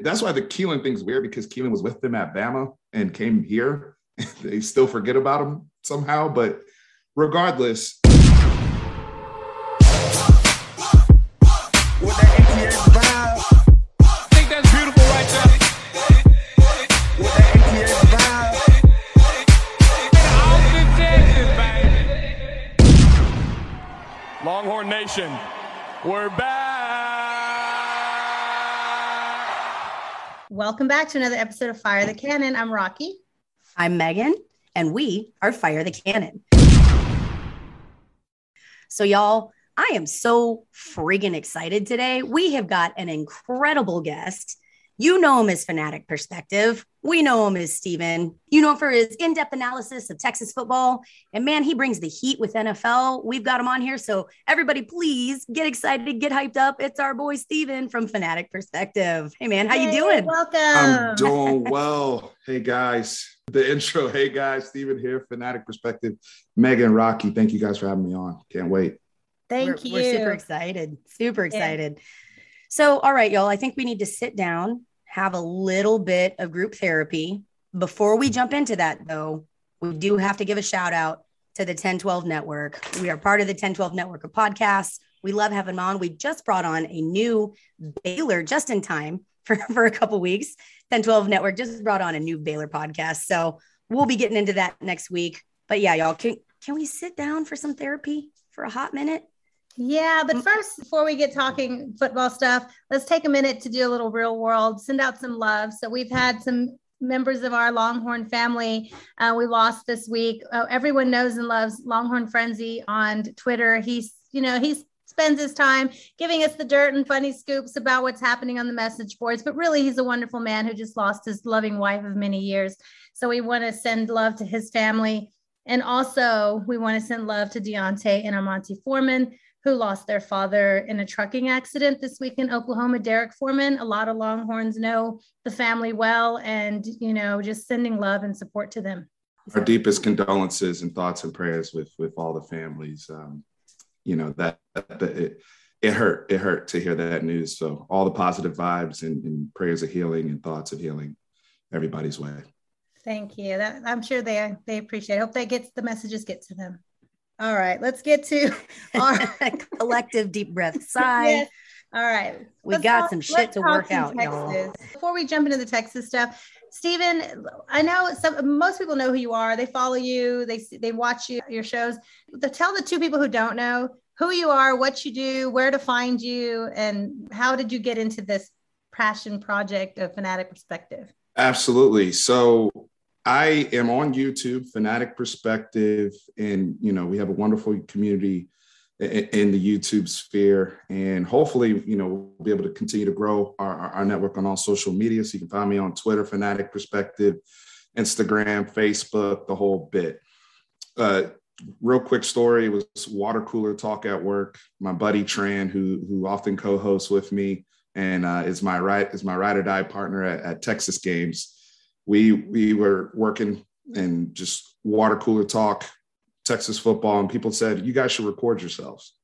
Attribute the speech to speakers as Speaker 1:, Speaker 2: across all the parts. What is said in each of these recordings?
Speaker 1: that's why the Keilan thing's weird because Keilan was with them at Bama and came here. they still forget about him somehow. But regardless,
Speaker 2: Longhorn Nation, we're back.
Speaker 3: Welcome back to another episode of Fire the Cannon. I'm Rocky.
Speaker 4: I'm Megan, and we are Fire the Cannon. So, y'all, I am so friggin' excited today. We have got an incredible guest. You know him as Fanatic Perspective. We know him as Steven. You know him for his in depth analysis of Texas football. And man, he brings the heat with NFL. We've got him on here. So, everybody, please get excited, get hyped up. It's our boy Steven from Fanatic Perspective. Hey, man, how
Speaker 3: Hey,
Speaker 4: you doing?
Speaker 3: Welcome.
Speaker 1: I'm doing well. hey guys, the intro. Hey guys, Steven here, Fanatic Perspective. Megan, Rocky, thank you guys for having me on. Can't wait.
Speaker 3: Thank
Speaker 4: we're,
Speaker 3: you.
Speaker 4: We're super excited. Super excited. So, all right, y'all, I think we need to sit down, have a little bit of group therapy. Before we jump into that, though, we do have to give a shout out to the 1012 Network. We are part of the 1012 Network of podcasts. We love having them on. We just brought on a new Baylor just in time for, for a couple weeks. 1012 Network just brought on a new Baylor podcast. So we'll be getting into that next week. But yeah, y'all, can, can we sit down for some therapy for a hot minute?
Speaker 3: Yeah, but first, before we get talking football stuff, let's take a minute to do a little real world, send out some love. So we've had some members of our Longhorn family uh, we lost this week. Uh, everyone knows and loves Longhorn Frenzy on Twitter. He's, you know, he's spends his time giving us the dirt and funny scoops about what's happening on the message boards. But really, he's a wonderful man who just lost his loving wife of many years. So we want to send love to his family. And also, we want to send love to Deontay and Amonte Foreman, who lost their father in a trucking accident this week in Oklahoma. Derek Foreman, a lot of Longhorns know the family well, and you know, just sending love and support to them.
Speaker 1: Our deepest condolences and thoughts and prayers with with all the families. Um, you know that, that it, it hurt. It hurt to hear that news. So all the positive vibes and, and prayers of healing and thoughts of healing, everybody's way.
Speaker 3: Thank you. That, I'm sure they they appreciate. It. Hope that gets the messages get to them. All right, let's get to our
Speaker 4: collective deep breath sigh.
Speaker 3: Yes. All right,
Speaker 4: We
Speaker 3: Let's
Speaker 4: got
Speaker 3: talk-
Speaker 4: some shit to work
Speaker 3: some
Speaker 4: out, y'all.
Speaker 3: Before we jump into the Texas stuff, Steven, I know some most people know who you are. They follow you. They they watch you your shows. The, tell the two people who don't know who you are, what you do, where to find you, and how did you get into this passion project of Fanatic Perspective?
Speaker 1: Absolutely. So I am on YouTube, Fanatic Perspective, and you know we have a wonderful community in the YouTube sphere, and hopefully you know we'll be able to continue to grow our, our, our network on all social media. So you can find me on Twitter, Fanatic Perspective, Instagram, Facebook, the whole bit. Uh, real quick story was water cooler talk at work. My buddy Tran, who who often co-hosts with me and uh, is my right is my ride or die partner at, at Texas games. We we were working and just water cooler talk, Texas football, and people said you guys should record yourselves.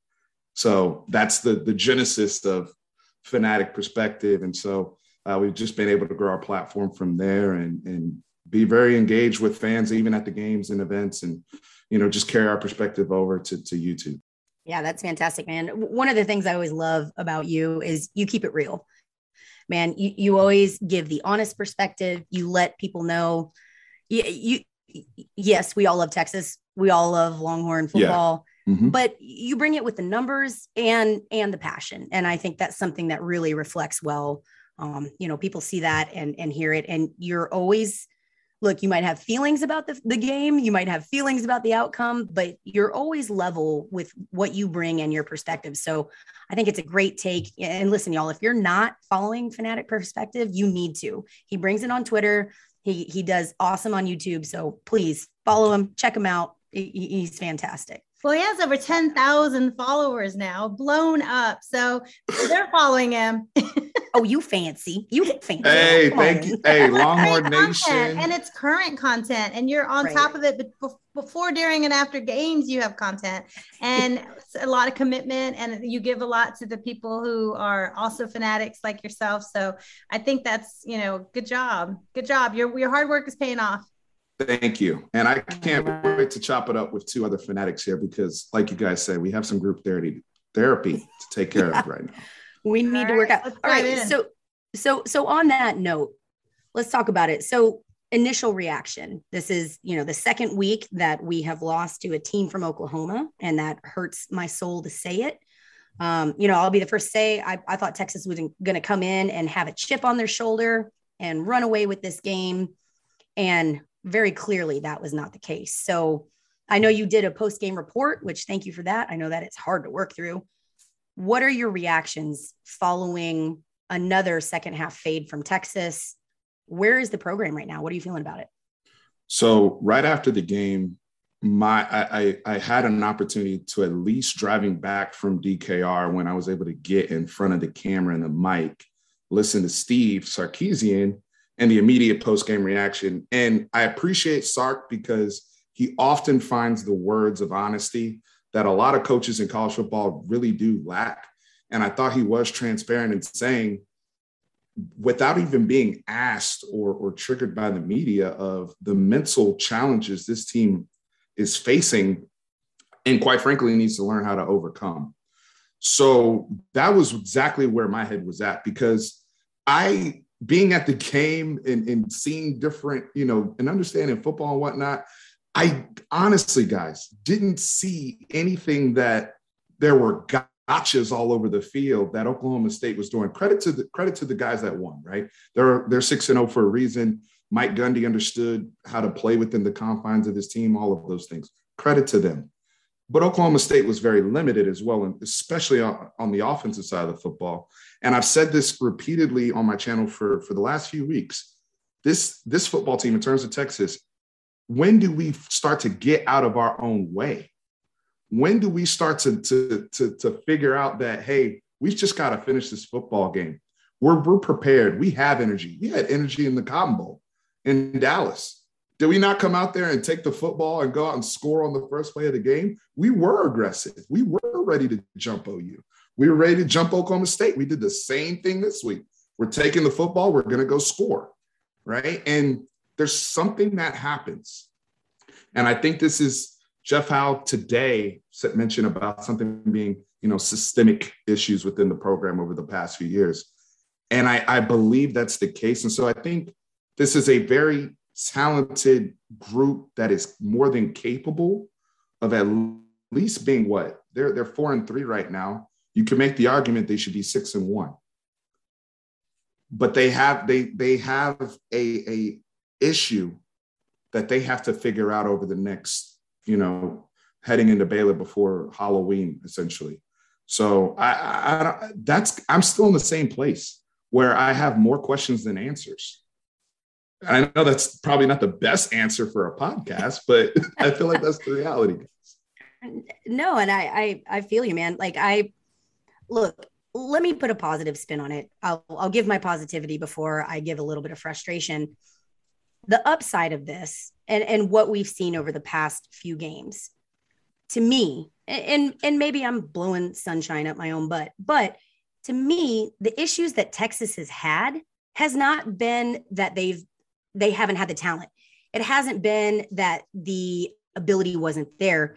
Speaker 1: So that's the the genesis of fanatic perspective, and so uh, we've just been able to grow our platform from there and and be very engaged with fans even at the games and events and you know just carry our perspective over to, to youtube
Speaker 4: Yeah, that's fantastic, man. One of the things I always love about you is you keep it real. Man, you, you always give the honest perspective. You let people know you, you yes, we all love Texas. We all love Longhorn
Speaker 1: Yeah.
Speaker 4: football,
Speaker 1: Mhm.
Speaker 4: but you bring it with the numbers and and the passion. And I think that's something that really reflects well. Um, you know, people see that and and hear it. And you're always look, you might have feelings about the, the game, you might have feelings about the outcome, but you're always level with what you bring and your perspective. So I think it's a great take. And listen, y'all, if you're not following Fanatic Perspective, you need to. He brings it on Twitter. He he does awesome on YouTube. So please follow him, check him out. He- he- he's fantastic.
Speaker 3: Well, he has over 10,000 followers now, blown up. So they're following him.
Speaker 4: oh, you fancy. You fancy.
Speaker 1: Hey, Come thank on. you. Hey, Longhorn Nation.
Speaker 3: And it's current content. And you're on right. top of it. But before, during, and after games, you have content and a lot of commitment. And you give a lot to the people who are also fanatics like yourself. So I think that's, you know, good job. Good job. Your, your hard work is paying off.
Speaker 1: Thank you. And I can't wait to chop it up with two other fanatics here because, like you guys said, we have some group therapy therapy to take care yeah. of right now.
Speaker 4: We need All to work right, out. All right. In. So so so on that note, let's talk about it. So initial reaction. This is, you know, the second week that we have lost to a team from Oklahoma, and that hurts my soul to say it. Um, you know, I'll be the first to say I, I thought Texas was going to come in and have a chip on their shoulder and run away with this game. And very clearly that was not the case. So I know you did a post game report, which thank you for that. I know that it's hard to work through. What are your reactions following another second half fade from Texas? Where is the program right now? What are you feeling about it?
Speaker 1: So right after the game, my I, I had an opportunity to at least driving back from DKR when I was able to get in front of the camera and the mic, listen to Steve Sarkisian and the immediate post game reaction. And I appreciate Sark because he often finds the words of honesty that a lot of coaches in college football really do lack. And I thought he was transparent in saying, without even being asked or, or triggered by the media, of the mental challenges this team is facing, and quite frankly, needs to learn how to overcome. So that was exactly where my head was at because I, being at the game and, and seeing different, you know, and understanding football and whatnot, I honestly, guys, didn't see anything that there were gotchas all over the field that Oklahoma State was doing. Credit to the credit to the guys that won, right? They're they're six and zero oh for a reason. Mike Gundy understood how to play within the confines of his team, all of those things. Credit to them. But Oklahoma State was very limited as well, and especially on, on the offensive side of the football. And I've said this repeatedly on my channel for, for the last few weeks. This, this football team, in terms of Texas, when do we start to get out of our own way? When do we start to, to, to, to figure out that, hey, we've just got to finish this football game? We're, we're prepared. We have energy. We had energy in the Cotton Bowl in Dallas. Did we not come out there and take the football and go out and score on the first play of the game? We were aggressive. We were ready to jump OU. We were ready to jump Oklahoma State. We did the same thing this week. We're taking the football, we're going to go score, right? And there's something that happens. And I think this is Jeff Howe today mentioned about something being, you know, systemic issues within the program over the past few years. And I, I believe that's the case. And so I think this is a very talented group that is more than capable of at least being what they're they're four and three right now. You can make the argument they should be six and one. But they have they they have a, a issue that they have to figure out over the next, you know, heading into Baylor before Halloween, essentially. So I, I, I that's I'm still in the same place where I have more questions than answers. I know that's probably not the best answer for a podcast, but I feel like that's the reality.
Speaker 4: No, and I, I I feel you, man. Like I look, let me put a positive spin on it. I'll I'll give my positivity before I give a little bit of frustration the upside of this and, and what we've seen over the past few games to me and and maybe i'm blowing sunshine up my own butt but to me the issues that texas has had has not been that they've they haven't had the talent it hasn't been that the ability wasn't there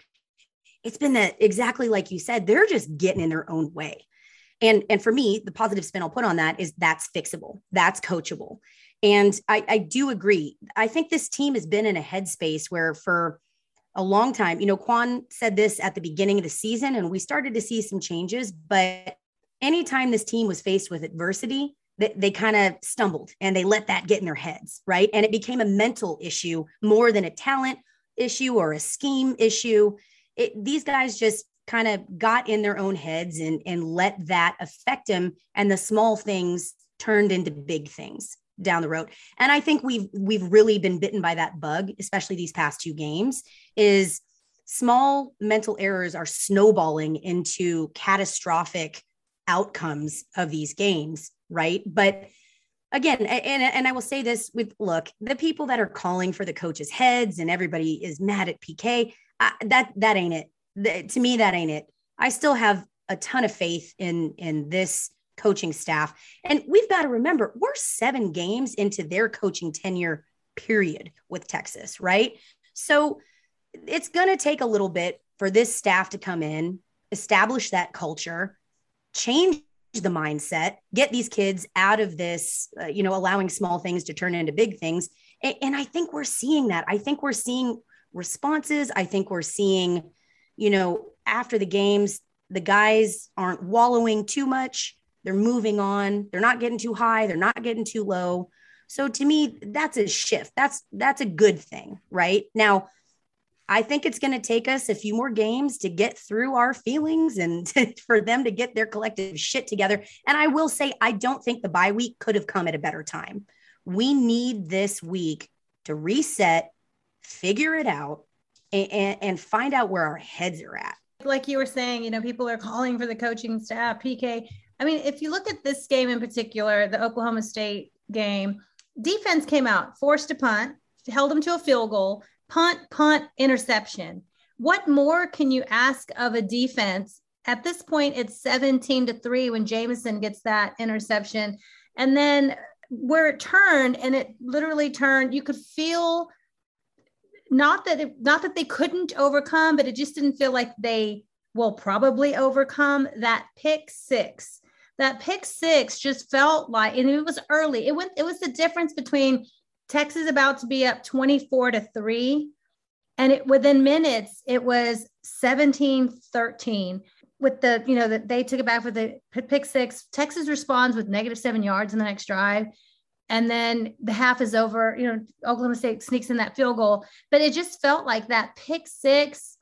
Speaker 4: it's been that exactly like you said they're just getting in their own way and and for me the positive spin i'll put on that is that's fixable that's coachable and I, I do agree. I think this team has been in a headspace where for a long time, you know, Quan said this at the beginning of the season, and we started to see some changes. But anytime this team was faced with adversity, they, they kind of stumbled and they let that get in their heads, right? And it became a mental issue more than a talent issue or a scheme issue. It, these guys just kind of got in their own heads and, and let that affect them. And the small things turned into big things down the road. And I think we've we've really been bitten by that bug, especially these past two games, is small mental errors are snowballing into catastrophic outcomes of these games right? But again, and, and I will say this with look, the people that are calling for the coaches' heads and everybody is mad at PK, I, that that ain't it. The, to me, that ain't it. I still have a ton of faith in in this coaching staff, and we've got to remember we're seven games into their coaching tenure period with Texas, right? So it's going to take a little bit for this staff to come in, establish that culture, change the mindset, get these kids out of this, uh, you know, allowing small things to turn into big things. And, and I think we're seeing that. I think we're seeing responses. I think we're seeing, you know, after the games, the guys aren't wallowing too much. They're moving on. They're not getting too high. They're not getting too low. So to me, that's a shift. That's that's a good thing, right? Now, I think it's going to take us a few more games to get through our feelings and to, for them to get their collective shit together. And I will say, I don't think the bye week could have come at a better time. We need this week to reset, figure it out, and, and, and find out where our heads are at.
Speaker 3: Like you were saying, you know, people are calling for the coaching staff, PK. I mean, if you look at this game in particular, the Oklahoma State game, defense came out, forced a punt, held them to a field goal punt, punt, interception. What more can you ask of a defense? At this point, it's 17 to 3 when Jamison gets that interception. And then where it turned, and it literally turned, you could feel not that it, not that they couldn't overcome, but it just didn't feel like they will probably overcome that pick six. That pick six just felt like, and it was early. It went, it was the difference between Texas about to be up 24 to 3. And it, within minutes, it was 17 13 with the, you know, that they took it back with the pick six. Texas responds with negative seven yards in the next drive. And then the half is over, you know, Oklahoma State sneaks in that field goal. But it just felt like that pick six.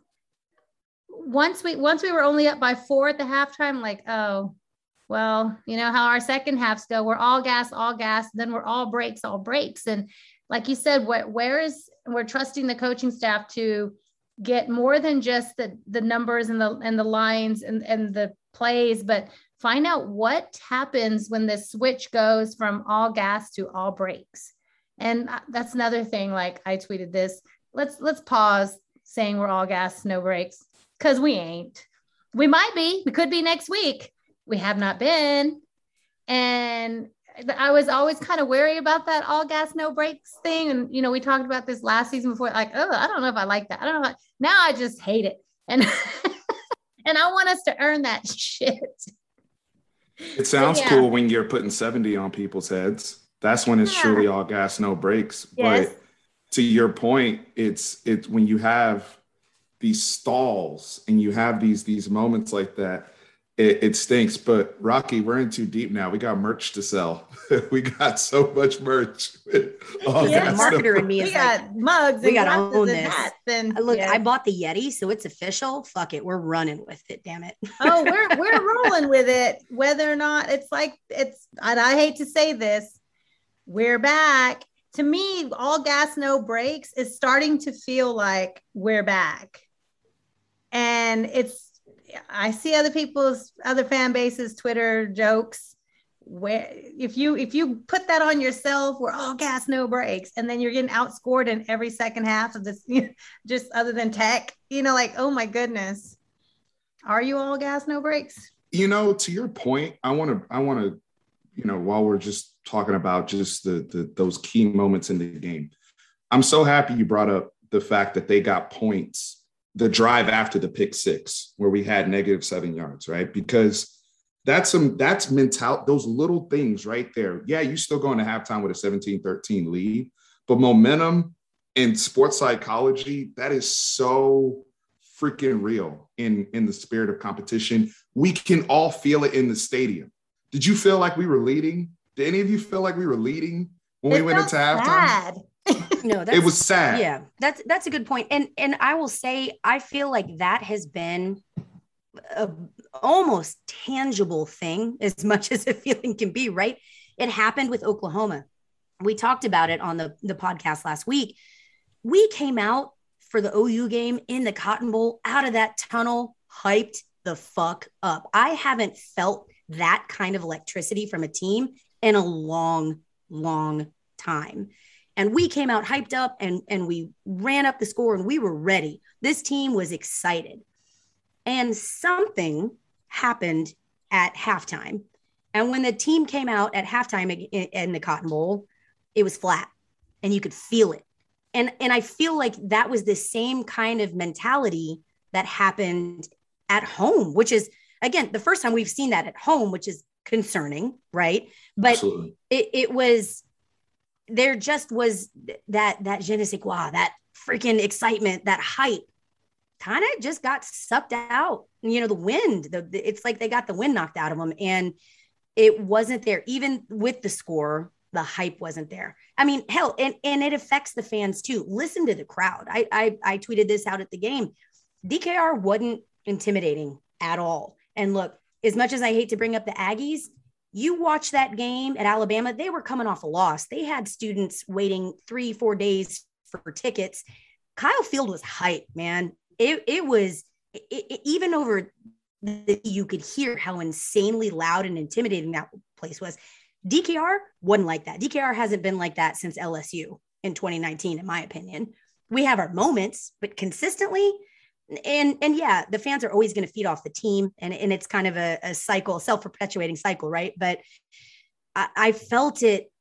Speaker 3: Once we once we were only up by four at the halftime, like, oh, well, you know how our second halves go. We're all gas, all gas. Then we're all brakes, all brakes. And like you said, where, where is we're trusting the coaching staff to get more than just the the numbers and the and the lines and and the plays, but find out what happens when the switch goes from all gas to all brakes. And that's another thing. Like I tweeted this. Let's let's pause saying we're all gas, no brakes, because we ain't. We might be. We could be next week we have not been. And I was always kind of wary about that all gas, no brakes thing. And, you know, we talked about this last season before, like, oh, I don't know if I like that. I don't know. I, now I just hate it. And, and I want us to earn that shit.
Speaker 1: It sounds yeah. cool when you're putting 70 on people's heads. That's when it's yeah. truly all gas, no brakes. Yes. But to your point, it's it's when you have these stalls and you have these these moments like that it, it, stinks. But Rocky, we're in too deep now. We got merch to sell. we got so much merch.
Speaker 4: Oh, yeah, marketer in me is we like, got
Speaker 3: mugs.
Speaker 4: We got to own this. And, Look, yeah. I bought the Yeti, so it's official. Fuck it, we're running with it. Damn it.
Speaker 3: oh, we're we're rolling with it, whether or not it's like it's. And I hate to say this, we're back. To me, all gas, no brakes is starting to feel like we're back, and it's I see other people's other fan bases Twitter jokes where if you if you put that on yourself, we're all gas no brakes, and then you're getting outscored in every second half of this, just other than tech, you know, like oh my goodness, are you all gas no brakes?
Speaker 1: You know, to your point, I want to I want to, you know, while we're just talking about just the, the those key moments in the game, I'm so happy you brought up the fact that they got points the drive after the pick six where we had negative seven yards, right? Because that's some that's mental those little things right there. Yeah, you're still going to halftime with a 17-13 lead, but momentum in sports psychology, that is so freaking real in in the spirit of competition. We can all feel it in the stadium. Did you feel like we were leading? Did any of you feel like we were leading when it we went into halftime? Bad
Speaker 4: no,
Speaker 1: it was sad.
Speaker 4: Yeah, that's that's a good. And and I will say, I feel like that has been a almost tangible thing, as much as a feeling can be. Right? It happened with Oklahoma. We talked about it on the the podcast last week. We came out for the OU game in the Cotton Bowl out of that tunnel, hyped the fuck up. I haven't felt that kind of electricity from a team in a long, long time. And we came out hyped up and, and we ran up the score and we were ready. This team was excited. And something happened at halftime. And when the team came out at halftime in, in the Cotton Bowl, it was flat and you could feel it. And, and I feel like that was the same kind of mentality that happened at home, which is, again, the first time we've seen that at home, which is concerning, right? But it, it was, there just was that, that je ne sais quoi, that freaking excitement, that hype kind of just got sucked out. You know, the wind, the, it's like they got the wind knocked out of them. And it wasn't there, even with the score, the hype wasn't there. I mean, hell, and, and it affects the fans too. Listen to the crowd. I, I, I tweeted this out at the game. DKR wasn't intimidating at all. And look, as much as I hate to bring up the Aggies, you watch that game at Alabama, they were coming off a loss. They had students waiting three, four days for tickets. Kyle Field was hype, man. It, it was it, it, even over the, you could hear how insanely loud and intimidating that place was. DKR wasn't like that. DKR hasn't been like that since LSU in 2019, in my opinion. We have our moments, but consistently, and and yeah, the fans are always going to feed off the team, and and it's kind of a, a cycle, self perpetuating cycle, right? But I, I felt it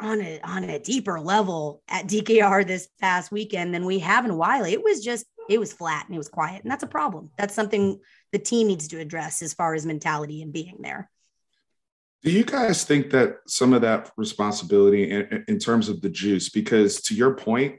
Speaker 4: on a on a deeper level at DKR this past weekend than we have in a while. It was just it was flat and it was quiet, and that's a problem. That's something the team needs to address as far as mentality and being there.
Speaker 1: Do you guys think that some of that responsibility in, in terms of the juice, because to your point,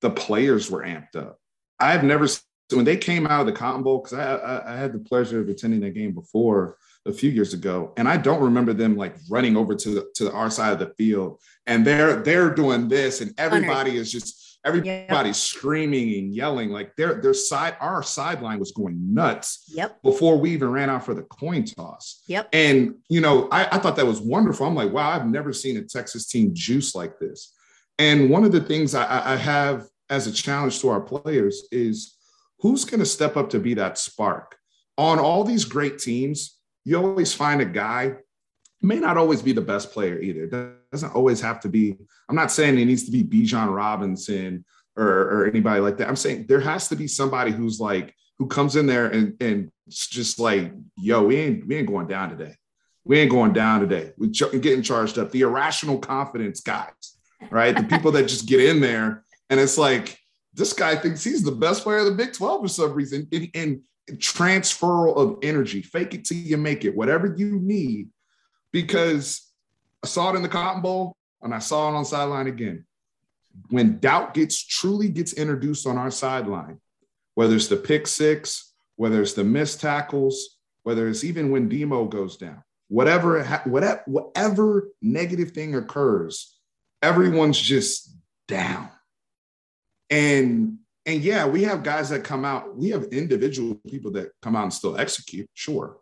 Speaker 1: the players were amped up. I've never so when they came out of the Cotton Bowl, because I, I, I, had the pleasure of attending that game before a few years ago, and I don't remember them like running over to the, to the, our side of the field, and they're they're doing this, and everybody is just everybody's yep. screaming and yelling like their their side our sideline was going nuts.
Speaker 4: Yep.
Speaker 1: Before we even ran out for the coin toss.
Speaker 4: Yep.
Speaker 1: And you know, I, I thought that was wonderful. I'm like, wow, I've never seen a Texas team juice like this. And one of the things I, I have as a challenge to our players is who's going to step up to be that spark? On all these great teams, you always find a guy, may not always be the best player either. It doesn't always have to be, I'm not saying it needs to be Bijan Robinson or, or anybody like that. I'm saying there has to be somebody who's like, who comes in there and, and just like, yo, we ain't, we ain't going down today. We ain't going down today. We're getting charged up. The irrational confidence guys, right? The people that just get in there and it's like, this guy thinks he's the best player of the Big 12 for some reason. And, and transfer of energy, fake it till you make it, whatever you need. Because I saw it in the Cotton Bowl and I saw it on sideline again. When doubt gets truly gets introduced on our sideline, whether it's the pick six, whether it's the missed tackles, whether it's even when Demo goes down, whatever, whatever, whatever negative thing occurs, everyone's just down. And and yeah, we have guys that come out, we have individual people that come out and still execute, sure.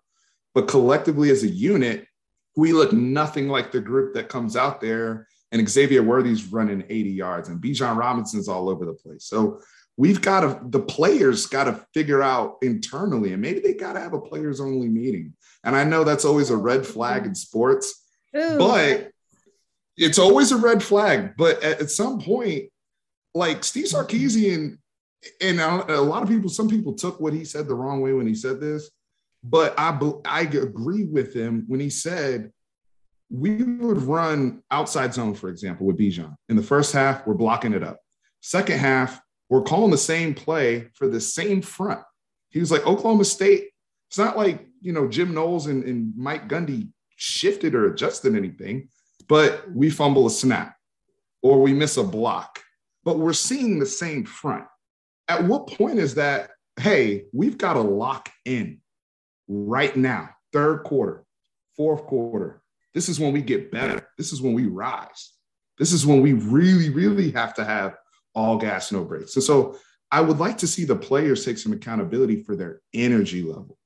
Speaker 1: But collectively as a unit, we look nothing like the group that comes out there and Xavier Worthy's running 80 yards and Bijan Robinson's all over the place. So we've got to, the players got to figure out internally, and maybe they got to have a players only meeting. And I know that's always a red flag in sports, Ooh. but it's always a red flag. But at, at some point, like Steve Sarkisian, and a lot of people, some people took what he said the wrong way when he said this, but I I agree with him when he said we would run outside zone, for example, with Bijan. In the first half, we're blocking it up. Second half, we're calling the same play for the same front. He was like, Oklahoma State, it's not like, you know, Jim Knowles and, and Mike Gundy shifted or adjusted anything, but we fumble a snap or we miss a block but we're seeing the same front. At what point is that, hey, we've got to lock in right now, third quarter, fourth quarter. This is when we get better. This is when we rise. This is when we really, really have to have all gas, no brakes. And so I would like to see the players take some accountability for their energy level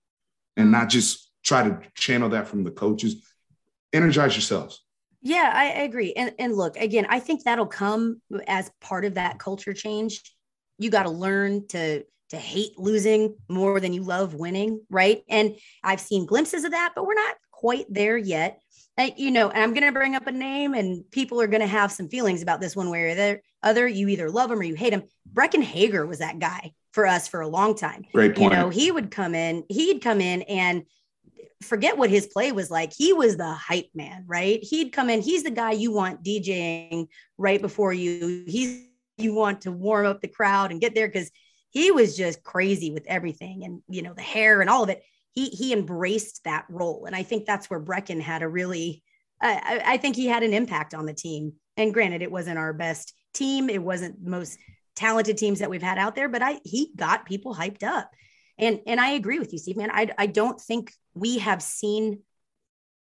Speaker 1: and not just try to channel that from the coaches. Energize yourselves.
Speaker 4: Yeah, I, I agree. And and look, again, I think that'll come as part of that culture change. You got to learn to to hate losing more than you love winning, right? And I've seen glimpses of that, but we're not quite there yet. And, you know, and I'm going to bring up a name and people are going to have some feelings about this one way or the other. You either love him or you hate him. Breckyn Hager was that guy for us for a long time.
Speaker 1: Great point.
Speaker 4: You know, he would come in, he'd come in and forget what his play was like. He was the hype man, right? He'd come in, he's the guy you want DJing right before you. He's you want to warm up the crowd and get there because he was just crazy with everything and you know the hair and all of it he he embraced that role and i think that's where Breckyn had a really I, I think he had an impact on the team and granted it wasn't our best team it wasn't most talented teams that we've had out there but i he got people hyped up and and i agree with you steve man i, I don't think we have seen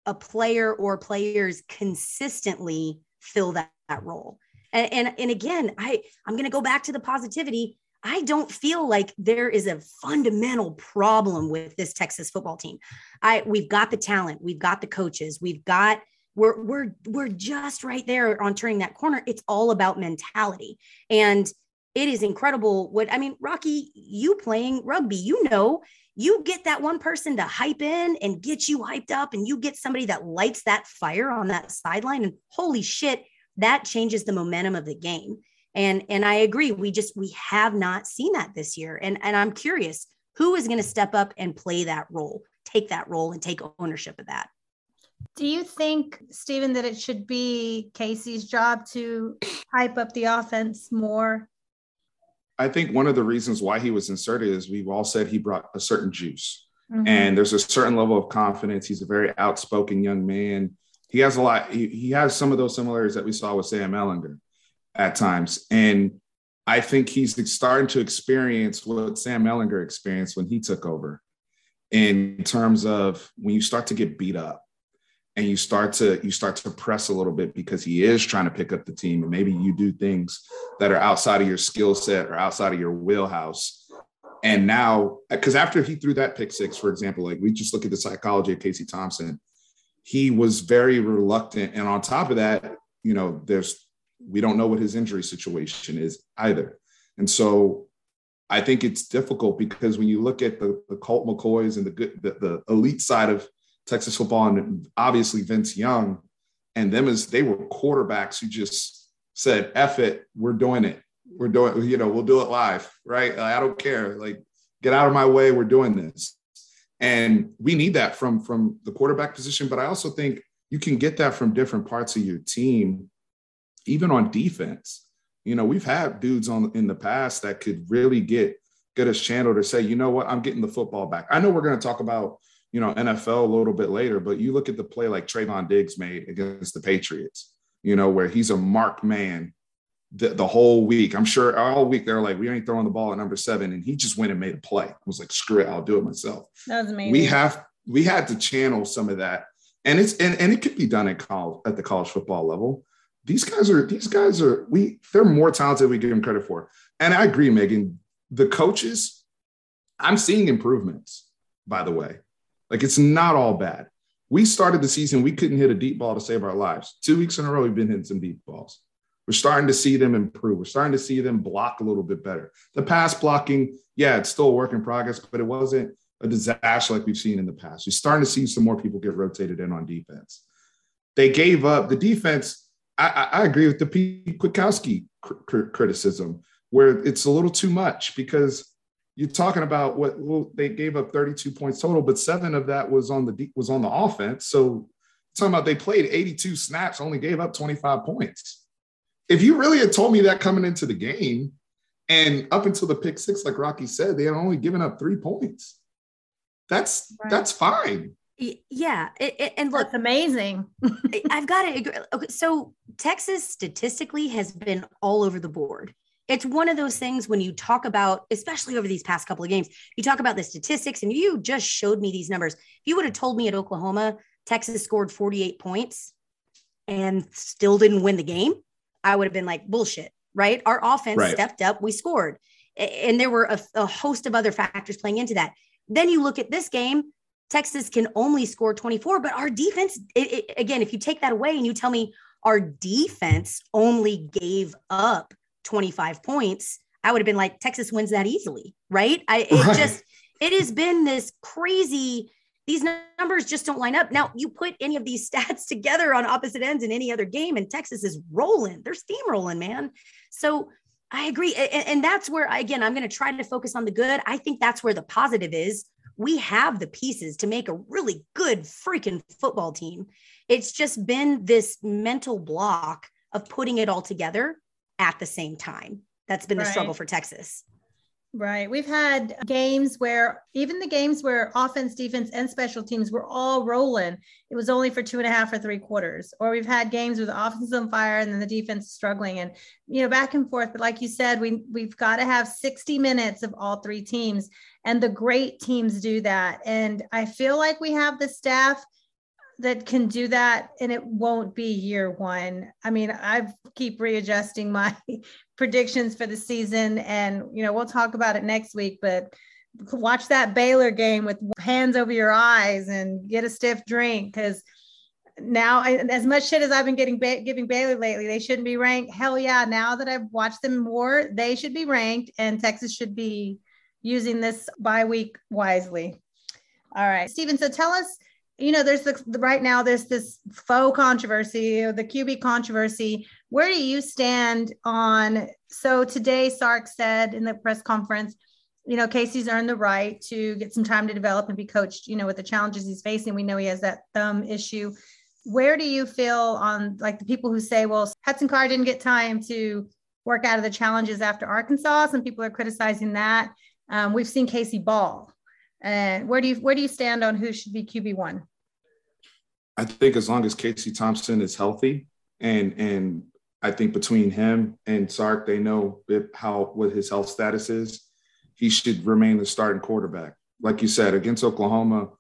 Speaker 4: a player or players consistently fill that, that role and, and, and again, I, I'm going to go back to the positivity. I don't feel like there is a fundamental problem with this Texas football team. I we've got the talent, we've got the coaches, we've got we're we're we're just right there on turning that corner. It's all about mentality. And it is incredible what I mean, Rocky, you playing rugby, you know, you get that one person to hype in and get you hyped up and you get somebody that lights that fire on that sideline and holy shit, that changes the momentum of the game. And and I agree, we just we have not seen that this year. And and I'm curious, who is going to step up and play that role, take that role and take ownership of that?
Speaker 3: Do you think, Steven, that it should be Casey's job to hype up the offense more?
Speaker 1: I think one of the reasons why he was inserted is we've all said he brought a certain juice. Mm-hmm. And there's a certain level of confidence. He's a very outspoken young man he has a lot. He, he has some of those similarities that we saw with Sam Ehlinger at times, and I think he's starting to experience what Sam Ehlinger experienced when he took over, in terms of when you start to get beat up and you start to you start to press a little bit because he is trying to pick up the team and maybe you do things that are outside of your skill set or outside of your wheelhouse and now because after he threw that pick six for example like we just look at the psychology of casey thompson he was very reluctant. And on top of that, you know, there's we don't know what his injury situation is either. And so I think it's difficult because when you look at the, the Colt McCoys and the good the, the elite side of Texas football, and obviously Vince Young, and them as they were quarterbacks who just said, F it, we're doing it. We're doing, you know, we'll do it live, right? I don't care. Like, get out of my way, we're doing this. And we need that from from the quarterback position, but I also think you can get that from different parts of your team, even on defense. You know, we've had dudes on in the past that could really get get us channeled to say, you know what, I'm getting the football back. I know we're going to talk about you know NFL a little bit later, but you look at the play like Trevon Diggs made against the Patriots. You know, where he's a marked man the, the whole week. I'm sure all week they're like, we ain't throwing the ball at number seven. And he just went and made a play. I was like, screw it, I'll do it myself.
Speaker 3: That was amazing.
Speaker 1: We have we had to channel some of that. And it's and, and it could be done at college at the college football level. These guys are these guys are we they're more talented we give them credit for. And I agree, Megan. The coaches, I'm seeing improvements, by the way. Like it's not all bad. We started the season, we couldn't hit a deep ball to save our lives. Two weeks in a row, we've been hitting some deep balls. We're starting to see them improve. We're starting to see them block a little bit better. The pass blocking, yeah, it's still a work in progress, but it wasn't a disaster like we've seen in the past. We're starting to see some more people get rotated in on defense. They gave up the defense. I, I, I agree with the Pete Kwiatkowski cr- cr- criticism, where it's a little too much because you're talking about what well, they gave up 32 points total, but seven of that was on the was on the offense. So talking about they played 82 snaps, only gave up 25 points if you really had told me that coming into the game, and up until the pick six, like Rocky said, they had only given up three points. That's right. that's fine.
Speaker 4: Yeah, it, it, and look,
Speaker 3: that's amazing.
Speaker 4: I've got to agree. Okay, so Texas statistically has been all over the board. It's one of those things when you talk about, especially over these past couple of games, you talk about the statistics, and you just showed me these numbers. If you would have told me at Oklahoma, Texas scored 48 points and still didn't win the game, I would have been like, bullshit, right? Our offense right. stepped up, we scored. And there were a, a host of other factors playing into that. Then you look at this game, Texas can only score 24, but our defense, it, it, again, if you take that away and you tell me our defense only gave up 25 points, I would have been like, Texas wins that easily, right? I it right. just it has been this crazy these numbers just don't line up. Now, you put any of these stats together on opposite ends in any other game, and Texas is rolling. They're steamrolling, man. So I agree. And, and that's where, again, I'm going to try to focus on the good. I think that's where the positive is. We have the pieces to make a really good freaking football team. It's just been this mental block of putting it all together at the same time. That's been the right. struggle for Texas.
Speaker 3: Right. We've had games where even the games where offense, defense, and special teams were all rolling, it was only for two and a half or three quarters. Or we've had games where the offense is on fire and then the defense is struggling and you know back and forth. But like you said, we we've got to have 60 minutes of all three teams. And the great teams do that. And I feel like we have the staff that can do that and it won't be year one. I mean, I keep readjusting my predictions for the season and you know, we'll talk about it next week, but watch that Baylor game with hands over your eyes and get a stiff drink cuz now as much shit as I've been getting giving Baylor lately, they shouldn't be ranked. Hell yeah, now that I've watched them more, they should be ranked and Texas should be using this bye week wisely. All right, Steven, so tell us you know, there's the, right now there's this faux controversy, the QB controversy. Where do you stand on? So today, Sark said in the press conference, you know, Casey's earned the right to get some time to develop and be coached. You know, with the challenges he's facing, we know he has that thumb issue. Where do you feel on like the people who say, well, Hudson Card didn't get time to work out of the challenges after Arkansas? Some people are criticizing that. Um, we've seen Casey ball and where do you where do you stand on who should be QB one?
Speaker 1: I think as long as Casey Thompson is healthy, and and I think between him and Sark, they know how what his health status is. He should remain the starting quarterback. Like you said, against Oklahoma,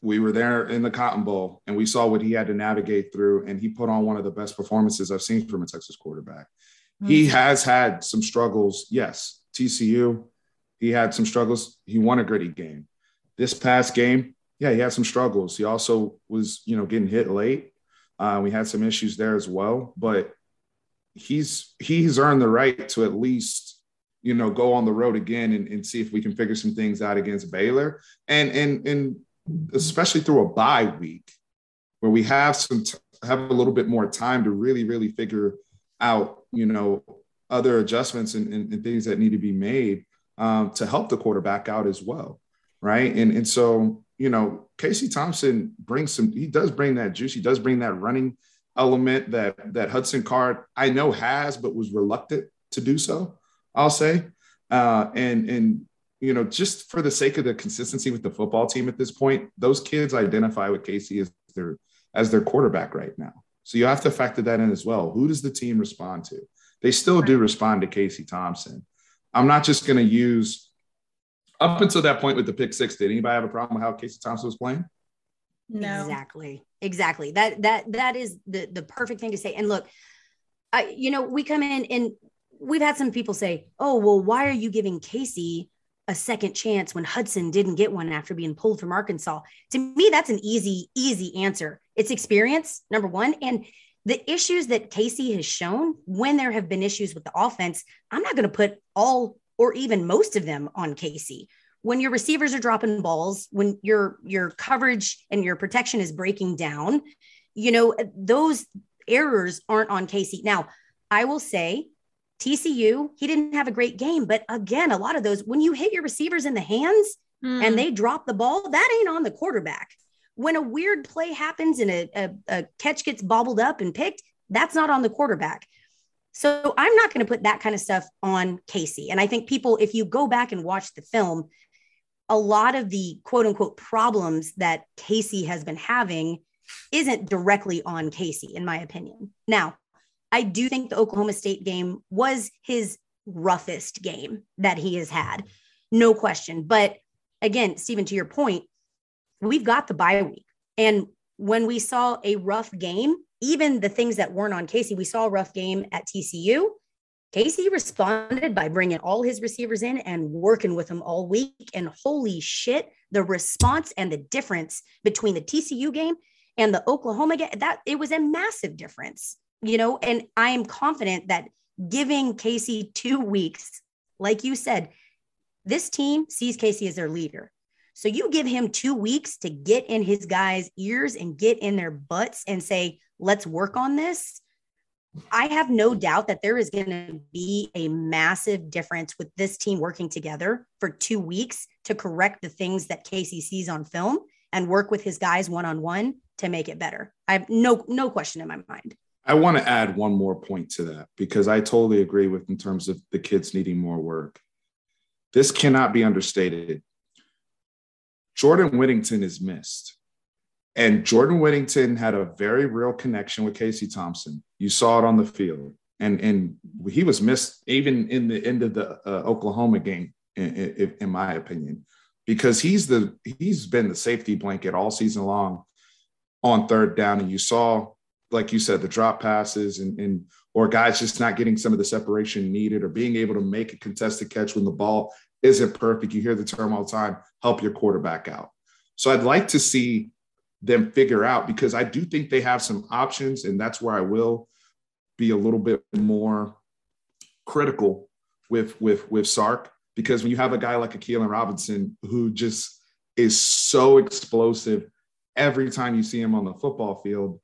Speaker 1: we were there in the Cotton Bowl, and we saw what he had to navigate through, and he put on one of the best performances I've seen from a Texas quarterback. Mm-hmm. He has had some struggles, yes. TCU, he had some struggles. He won a gritty game. This past game, yeah, he had some struggles. He also was, you know, getting hit late. Uh, we had some issues there as well, but he's he's earned the right to at least, you know, go on the road again and, and see if we can figure some things out against Baylor, and and and especially through a bye week where we have some t- have a little bit more time to really really figure out, you know, other adjustments and, and, and things that need to be made um, to help the quarterback out as well, right? And and so you know, Casey Thompson brings some. He does bring that juice. He does bring that running element that that Hudson Card I know has, but was reluctant to do so. I'll say, uh, and and you know, just for the sake of the consistency with the football team at this point, those kids identify with Casey as their as their quarterback right now. So you have to factor that in as well. Who does the team respond to? They still do respond to Casey Thompson. I'm not just going to use up until that point with the pick six. Did anybody have a problem with how Casey Thompson was playing?
Speaker 4: No, exactly, exactly. That that that is the the perfect thing to say. And look, I you know we come in and we've had some people say, "Oh, well, why are you giving Casey a second chance when Hudson didn't get one after being pulled from Arkansas?" To me, that's an easy easy answer. It's experience, number one, and the issues that Casey has shown when there have been issues with the offense, I'm not going to put all or even most of them on Casey. When your receivers are dropping balls, when your your coverage and your protection is breaking down, you know, those errors aren't on Casey. Now, I will say TCU, he didn't have a great game, but again, a lot of those when you hit your receivers in the hands mm. and they drop the ball, that ain't on the quarterback when a weird play happens and a, a, a catch gets bobbled up and picked, that's not on the quarterback. So I'm not going to put that kind of stuff on Casey. And I think people, if you go back and watch the film, a lot of the quote unquote problems that Casey has been having isn't directly on Casey, in my opinion. Now, I do think the Oklahoma State game was his roughest game that he has had, no question. But again, Steven, to your point, we've got the bye week. And when we saw a rough game, even the things that weren't on Casey, we saw a rough game at TCU. Casey responded by bringing all his receivers in and working with them all week. And holy shit, the response and the difference between the TCU game and the Oklahoma game, that it was a massive difference, you know. And I am confident that giving Casey two weeks, like you said, this team sees Casey as their leader. So you give him two weeks to get in his guys' ears and get in their butts and say, let's work on this. I have no doubt that there is going to be a massive difference with this team working together for two weeks to correct the things that Casey sees on film and work with his guys one on one to make it better. I have no no question in my mind.
Speaker 1: I want to add one more point to that because I totally agree with in terms of the kids needing more work. This cannot be understated. Jordan Whittington is missed. And Jordan Whittington had a very real connection with Casey Thompson. You saw it on the field. And, and he was missed even in the end of the uh, Oklahoma game, in, in, in my opinion, because he's the he's been the safety blanket all season long on third down. And you saw, like you said, the drop passes and, and or guys just not getting some of the separation needed or being able to make a contested catch when the ball isn't perfect. You hear the term all the time, help your quarterback out. So I'd like to see them figure out because I do think they have some options, and that's where I will be a little bit more critical with with with Sark because when you have a guy like a Keilan Robinson who just is so explosive every time you see him on the football field,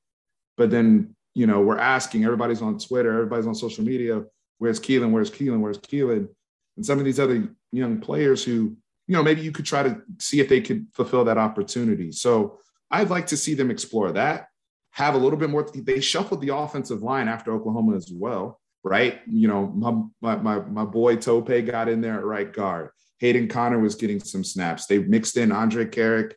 Speaker 1: but then you know we're asking everybody's on Twitter, everybody's on social media, where's Keilan, where's Keilan, where's Keilan, and some of these other young players who you know maybe you could try to see if they could fulfill that opportunity. So I'd like to see them explore that, have a little bit more. They shuffled the offensive line after Oklahoma as well, right? You know, my my my boy Tope got in there at right guard. Hayden Conner was getting some snaps. They mixed in Andrej Karic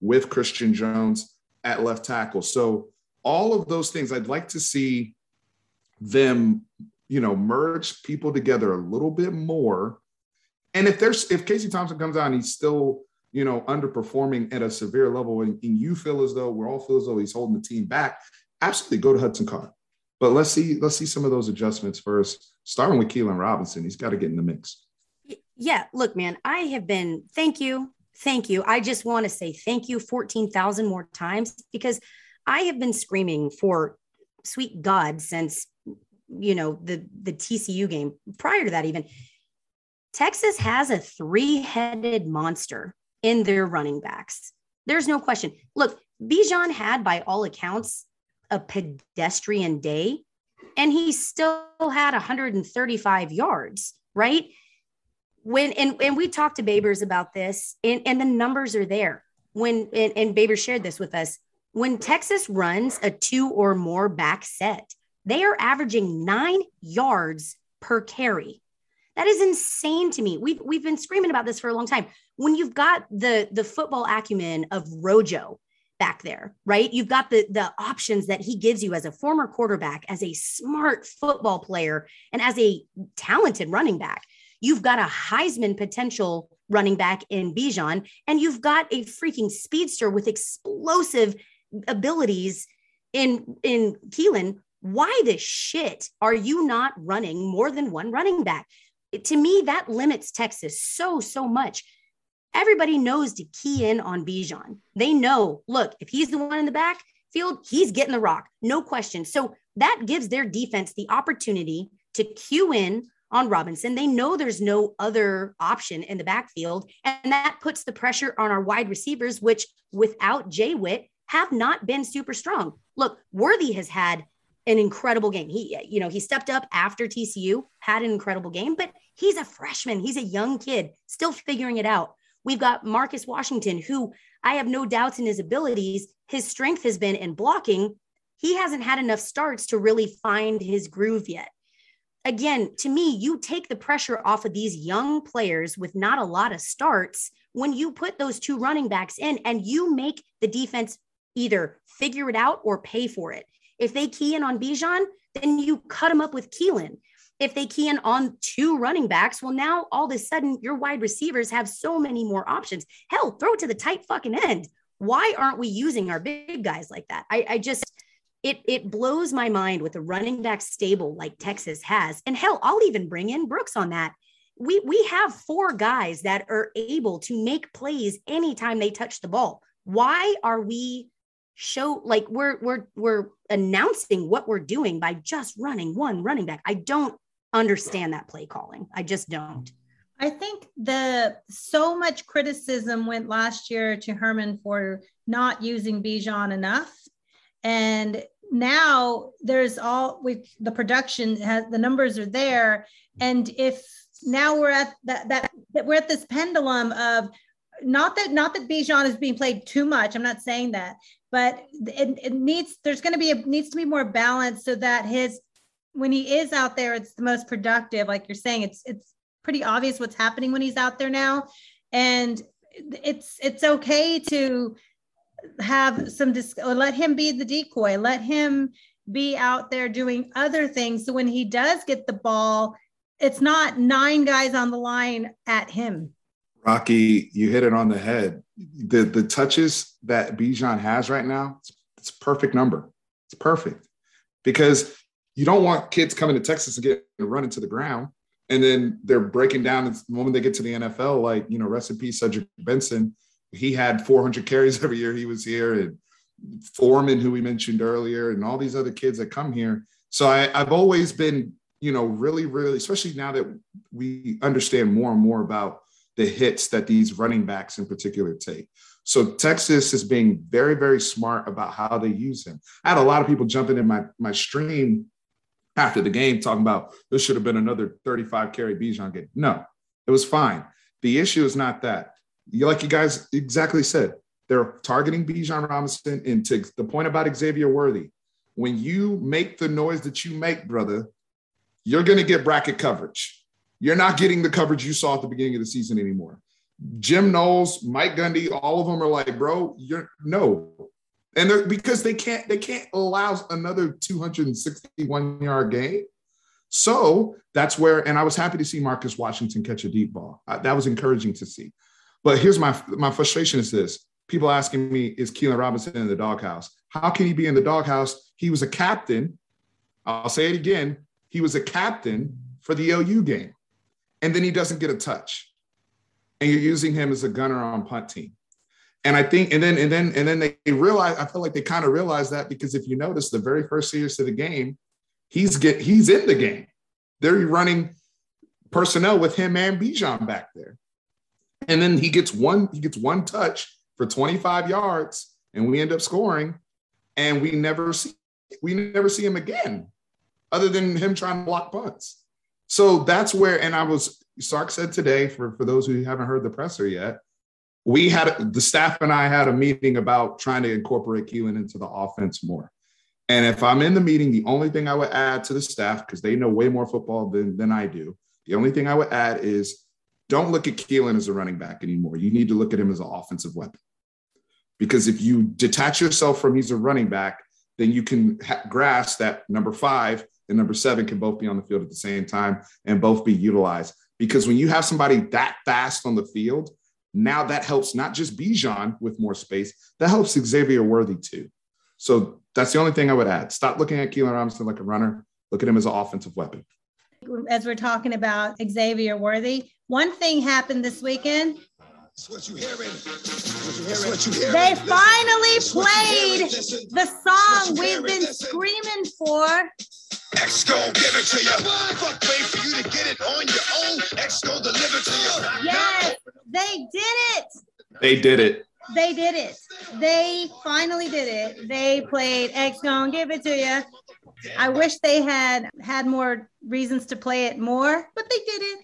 Speaker 1: with Christian Jones at left tackle. So all of those things, I'd like to see them, you know, merge people together a little bit more. And if there's if Casey Thompson comes out and he's still you know, underperforming at a severe level and, and you feel as though we're all feel as though he's holding the team back, absolutely go to Hudson Card. But let's see, let's see some of those adjustments first, starting with Keilan Robinson. He's got to get in the mix.
Speaker 4: Yeah, look, man, I have been, thank you. Thank you. I just want to say thank you 14,000 more times because I have been screaming for sweet God since, you know, the, the TCU game. Prior to that, even Texas has a three headed monster in their running backs. There's no question. Look, Bijan had, by all accounts, a pedestrian day, and he still had 135 yards, right? When and, and we talked to Babers about this, and, and the numbers are there. When and, and Babers shared this with us. When Texas runs a two or more back set, they are averaging nine yards per carry. That is insane to me. We've we've been screaming about this for a long time. When you've got the the football acumen of Rojo back there, right? You've got the the options that he gives you as a former quarterback, as a smart football player, and as a talented running back. You've got a Heisman potential running back in Bijan, and you've got a freaking speedster with explosive abilities in in Keilan. Why the shit are you not running more than one running back? To me, that limits Texas so, so much. Everybody knows to key in on Bijan. They know, look, if he's the one in the back field, he's getting the rock, no question. So that gives their defense the opportunity to cue in on Robinson. They know there's no other option in the backfield. And that puts the pressure on our wide receivers, which without Jay Witt have not been super strong. Look, Worthy has had an incredible game. He, you know, he stepped up after TCU, had an incredible game, but he's a freshman. He's a young kid, still figuring it out. We've got Marcus Washington, who I have no doubts in his abilities. His strength has been in blocking. He hasn't had enough starts to really find his groove yet. Again, to me, you take the pressure off of these young players with not a lot of starts when you put those two running backs in and you make the defense either figure it out or pay for it. If they key in on Bijan, then you cut them up with Keilan. If they key in on two running backs, well, now all of a sudden your wide receivers have so many more options. Hell, throw it to the tight fucking end. Why aren't we using our big guys like that? I, I just, it, it blows my mind with a running back stable like Texas has. And hell, I'll even bring in Brooks on that. We, we have four guys that are able to make plays anytime they touch the ball. Why are we show like we're we're we're announcing what we're doing by just running one running back. I don't understand that play calling. I just don't.
Speaker 3: I think the so much criticism went last year to Herman for not using Bijan enough. And now there's all with the production has the numbers are there. And if now we're at that, that, that we're at this pendulum of not that not that Bijan is being played too much. I'm not saying that, but it, it needs there's going to be a needs to be more balance so that his when he is out there, it's the most productive. Like you're saying, it's it's pretty obvious what's happening when he's out there now, and it's it's okay to have some dis- let him be the decoy. Let him be out there doing other things. So when he does get the ball, it's not nine guys on the line at him.
Speaker 1: Rocky, you hit it on the head. The the touches that Bijan has right now, it's, perfect number. It's perfect because you don't want kids coming to Texas and getting run into the ground, and then they're breaking down the moment they get to the NFL. Like you know, peace, Cedric Benson. He had 400 carries every year he was here, and Foreman, who we mentioned earlier, and all these other kids that come here. So I, I've always been, you know, really, really, especially now that we understand more and more about the hits that these running backs in particular take. So Texas is being very, very smart about how they use him. I had a lot of people jumping in my my stream after the game talking about this should have been another 35 carry Bijan game. No, it was fine. The issue is not that. You like you guys exactly said, they're targeting Bijan Robinson. And to the point about Xavier Worthy, when you make the noise that you make, brother, you're going to get bracket coverage. You're not getting the coverage you saw at the beginning of the season anymore. Jim Knowles, Mike Gundy, all of them are like, bro, you're no. And they're because they can't they can't allow another 261 yard game. So that's where, and I was happy to see Marcus Washington catch a deep ball. Uh, that was encouraging to see. But here's my my frustration is this: people asking me, is Keilan Robinson in the doghouse? How can he be in the doghouse? He was a captain. I'll say it again. He was a captain for the OU game and then he doesn't get a touch. And you're using him as a gunner on punt team. And I think, and then, and then, and then they realize, I feel like they kind of realize that because if you notice the very first series of the game, he's get he's in the game. They're running personnel with him and Bijan back there. And then he gets one, he gets one touch for 25 yards, and we end up scoring, and we never see we never see him again, other than him trying to block punts. So that's where, and I was, Sark said today, for, for those who haven't heard the presser yet, we had the staff and I had a meeting about trying to incorporate Keilan into the offense more. And if I'm in the meeting, the only thing I would add to the staff, because they know way more football than, than I do, the only thing I would add is don't look at Keilan as a running back anymore. You need to look at him as an offensive weapon. Because if you detach yourself from he's a running back, then you can ha- grasp that number five and number seven can both be on the field at the same time and both be utilized. Because when you have somebody that fast on the field, now that helps not just Bijan with more space, that helps Xavier Worthy too. So that's the only thing I would add. Stop looking at Keilan Robinson like a runner. Look at him as an offensive weapon.
Speaker 3: As we're talking about Xavier Worthy, one thing happened this weekend that's what you hearing. That's what you hearing. They finally played the song we've been screaming for. X go give it to you. Fuck wait for you to get it on your own. X go deliver to you. Yes, they did it.
Speaker 1: They did it.
Speaker 3: They did it. They finally did it. They played X gonna give it to you. I wish they had had more reasons to play it more, but they did it.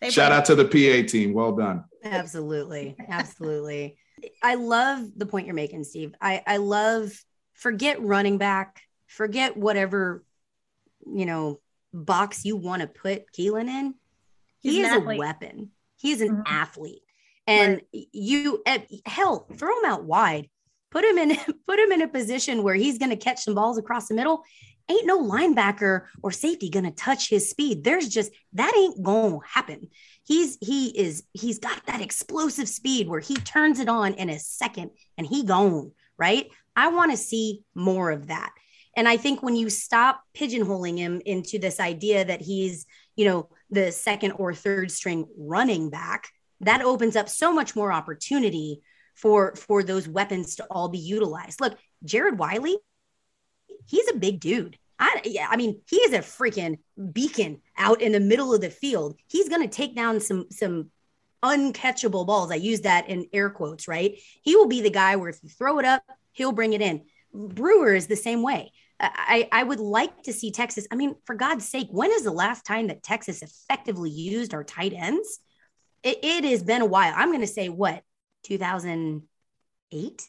Speaker 1: They Shout out to the PA team. Well done.
Speaker 4: Absolutely. Absolutely. I love the point you're making, Steve. I, I love forget running back, forget whatever, you know, box you want to put Keilan in. He is a weapon. He's an mm-hmm. athlete. And right. you eh, hell, throw him out wide. Put him in put him in a position where he's going to catch some balls across the middle ain't no linebacker or safety gonna touch his speed. There's just that ain't gonna happen. He's he is he's got that explosive speed where he turns it on in a second and he gone, right? I want to see more of that. And I think when you stop pigeonholing him into this idea that he's, you know, the second or third string running back, that opens up so much more opportunity for for those weapons to all be utilized. Look, Jared Wiley, he's a big dude. I yeah, I mean, he is a freaking beacon out in the middle of the field. He's gonna take down some some uncatchable balls. I use that in air quotes, right? He will be the guy where if you throw it up, he'll bring it in. Brewer is the same way. I, I would like to see Texas. I mean, for God's sake, when is the last time that Texas effectively used our tight ends? It, it has been a while. I'm going to say what, 2008?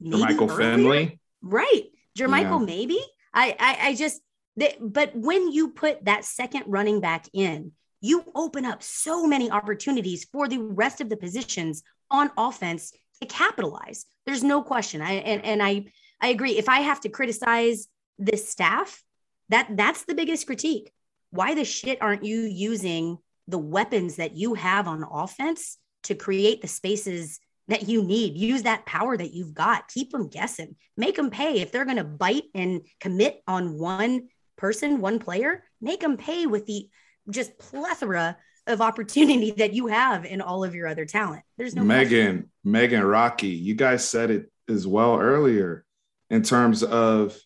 Speaker 1: Michael Finley.
Speaker 4: Right. Jermichael, yeah. maybe. I, I, I just, they, but when you put that second running back in, you open up so many opportunities for the rest of the positions on offense to capitalize. There's no question. I and, and I I agree. If I have to criticize this staff, that that's the biggest critique. Why the shit aren't you using the weapons that you have on offense to create the spaces that you need? Use that power that you've got. Keep them guessing. Make them pay. If they're going to bite and commit on one person, one player, make them pay with the just plethora of opportunity that you have in all of your other talent. There's no
Speaker 1: Megan, question. Megan, Rocky, you guys said it as well earlier in terms of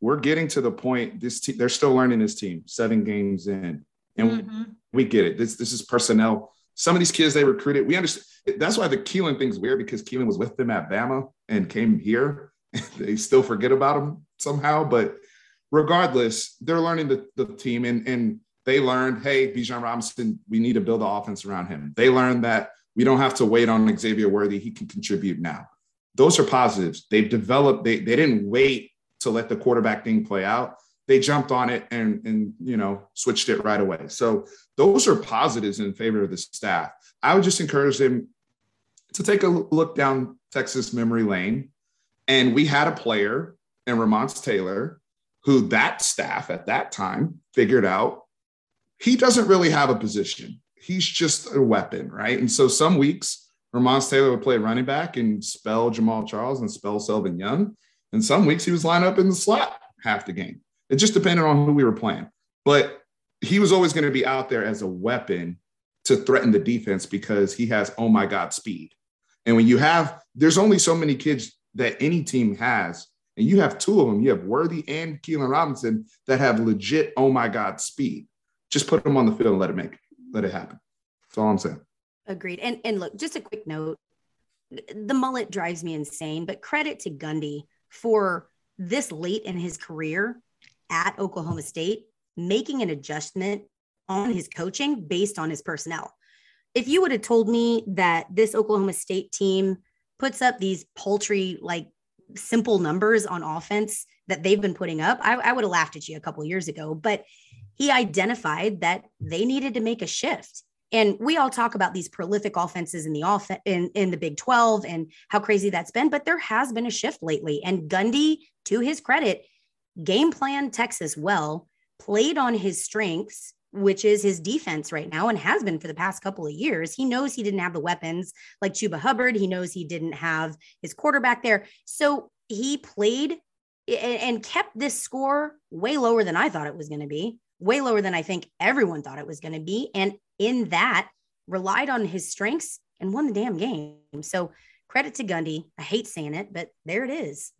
Speaker 1: we're getting to the point this team they're still learning this team seven games in. And mm-hmm. we get it. This this is personnel. Some of these kids they recruited we understand that's why the Keilan thing's weird because Keilan was with them at Bama and came here. They still forget about him somehow but regardless they're learning the, the team and and they learned hey Bijan Robinson we need to build the offense around him. They learned that we don't have to wait on Xavier Worthy. He can contribute now those are positives. They've developed, they, they didn't wait to let the quarterback thing play out. They jumped on it and, and, you know, switched it right away. So those are positives in favor of the staff. I would just encourage them to take a look down Texas memory lane. And we had a player in Ramonce Taylor who that staff at that time figured out he doesn't really have a position. He's just a weapon, right? And so some weeks Ramonce Taylor would play running back and spell Jamaal Charles and spell Selvin Young. And some weeks he was lined up in the slot half the game. It just depended on who we were playing. But he was always going to be out there as a weapon to threaten the defense because he has, oh my God, speed. And when you have, there's only so many kids that any team has. And you have two of them. You have Worthy and Keilan Robinson that have legit, oh my God, speed. Just put them on the field and let it make, let it happen. That's all I'm saying.
Speaker 4: Agreed. And and look, just a quick note. The mullet drives me insane, but credit to Gundy for this late in his career at Oklahoma State making an adjustment on his coaching based on his personnel. If you would have told me that this Oklahoma State team puts up these paltry, like simple numbers on offense that they've been putting up, I, I would have laughed at you a couple years ago. But he identified that they needed to make a shift. And we all talk about these prolific offenses in the off in, in the Big 12 and how crazy that's been, but there has been a shift lately. And Gundy, to his credit, game plan Texas well, played on his strengths, which is his defense right now and has been for the past couple of years. He knows he didn't have the weapons like Chuba Hubbard. He knows he didn't have his quarterback there. So he played and kept this score way lower than I thought it was going to be, way lower than I think everyone thought it was going to be. And in that relied on his strengths and won the damn game. So credit to Gundy. I hate saying it, but there it is.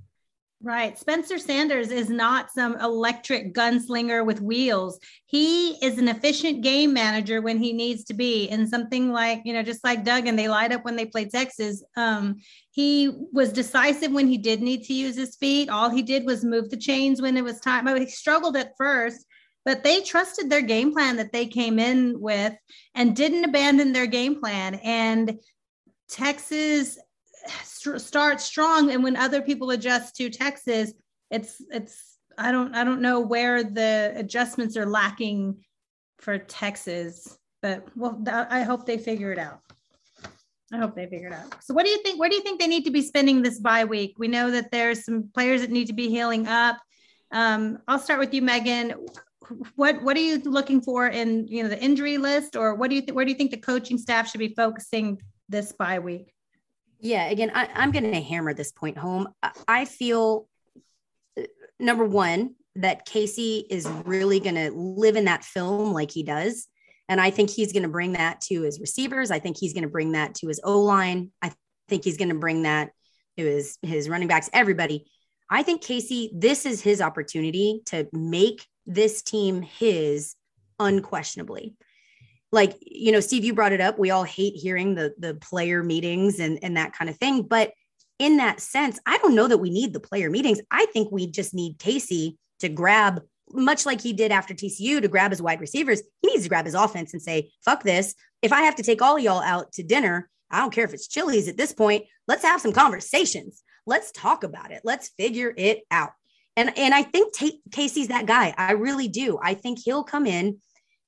Speaker 3: Right. Spencer Sanders is not some electric gunslinger with wheels. He is an efficient game manager when he needs to be. And something like, you know, just like Doug and they light up when they played Texas. Um, he was decisive when he did need to use his feet. All he did was move the chains when it was time. Mean, he struggled at first, but they trusted their game plan that they came in with and didn't abandon their game plan. And Texas st- starts strong, and when other people adjust to Texas, it's it's I don't I don't know where the adjustments are lacking for Texas, but well, I hope they figure it out. I hope they figure it out. So, what do you think? Where do you think they need to be spending this bye week? We know that there's some players that need to be healing up. Um, I'll start with you, Megan what what are you looking for in you know the injury list, or what do you th- where do you think the coaching staff should be focusing this bye week?
Speaker 4: Yeah, again, I, I'm going to hammer this point home. I feel uh, number one that Casey is really going to live in that film like he does. And I think he's going to bring that to his receivers. I think he's going to bring that to his O line. I think he's going to bring that to his his running backs, everybody. I think Casey, this is his opportunity to make this team his unquestionably. Like, you know, Steve, you brought it up. We all hate hearing the the player meetings and, and that kind of thing. But in that sense, I don't know that we need the player meetings. I think we just need Casey to grab, much like he did after TCU, to grab his wide receivers. He needs to grab his offense and say, fuck this. If I have to take all y'all out to dinner, I don't care if it's Chili's at this point. Let's have some conversations. Let's talk about it. Let's figure it out. And and I think T- Casey's that guy. I really do. I think he'll come in.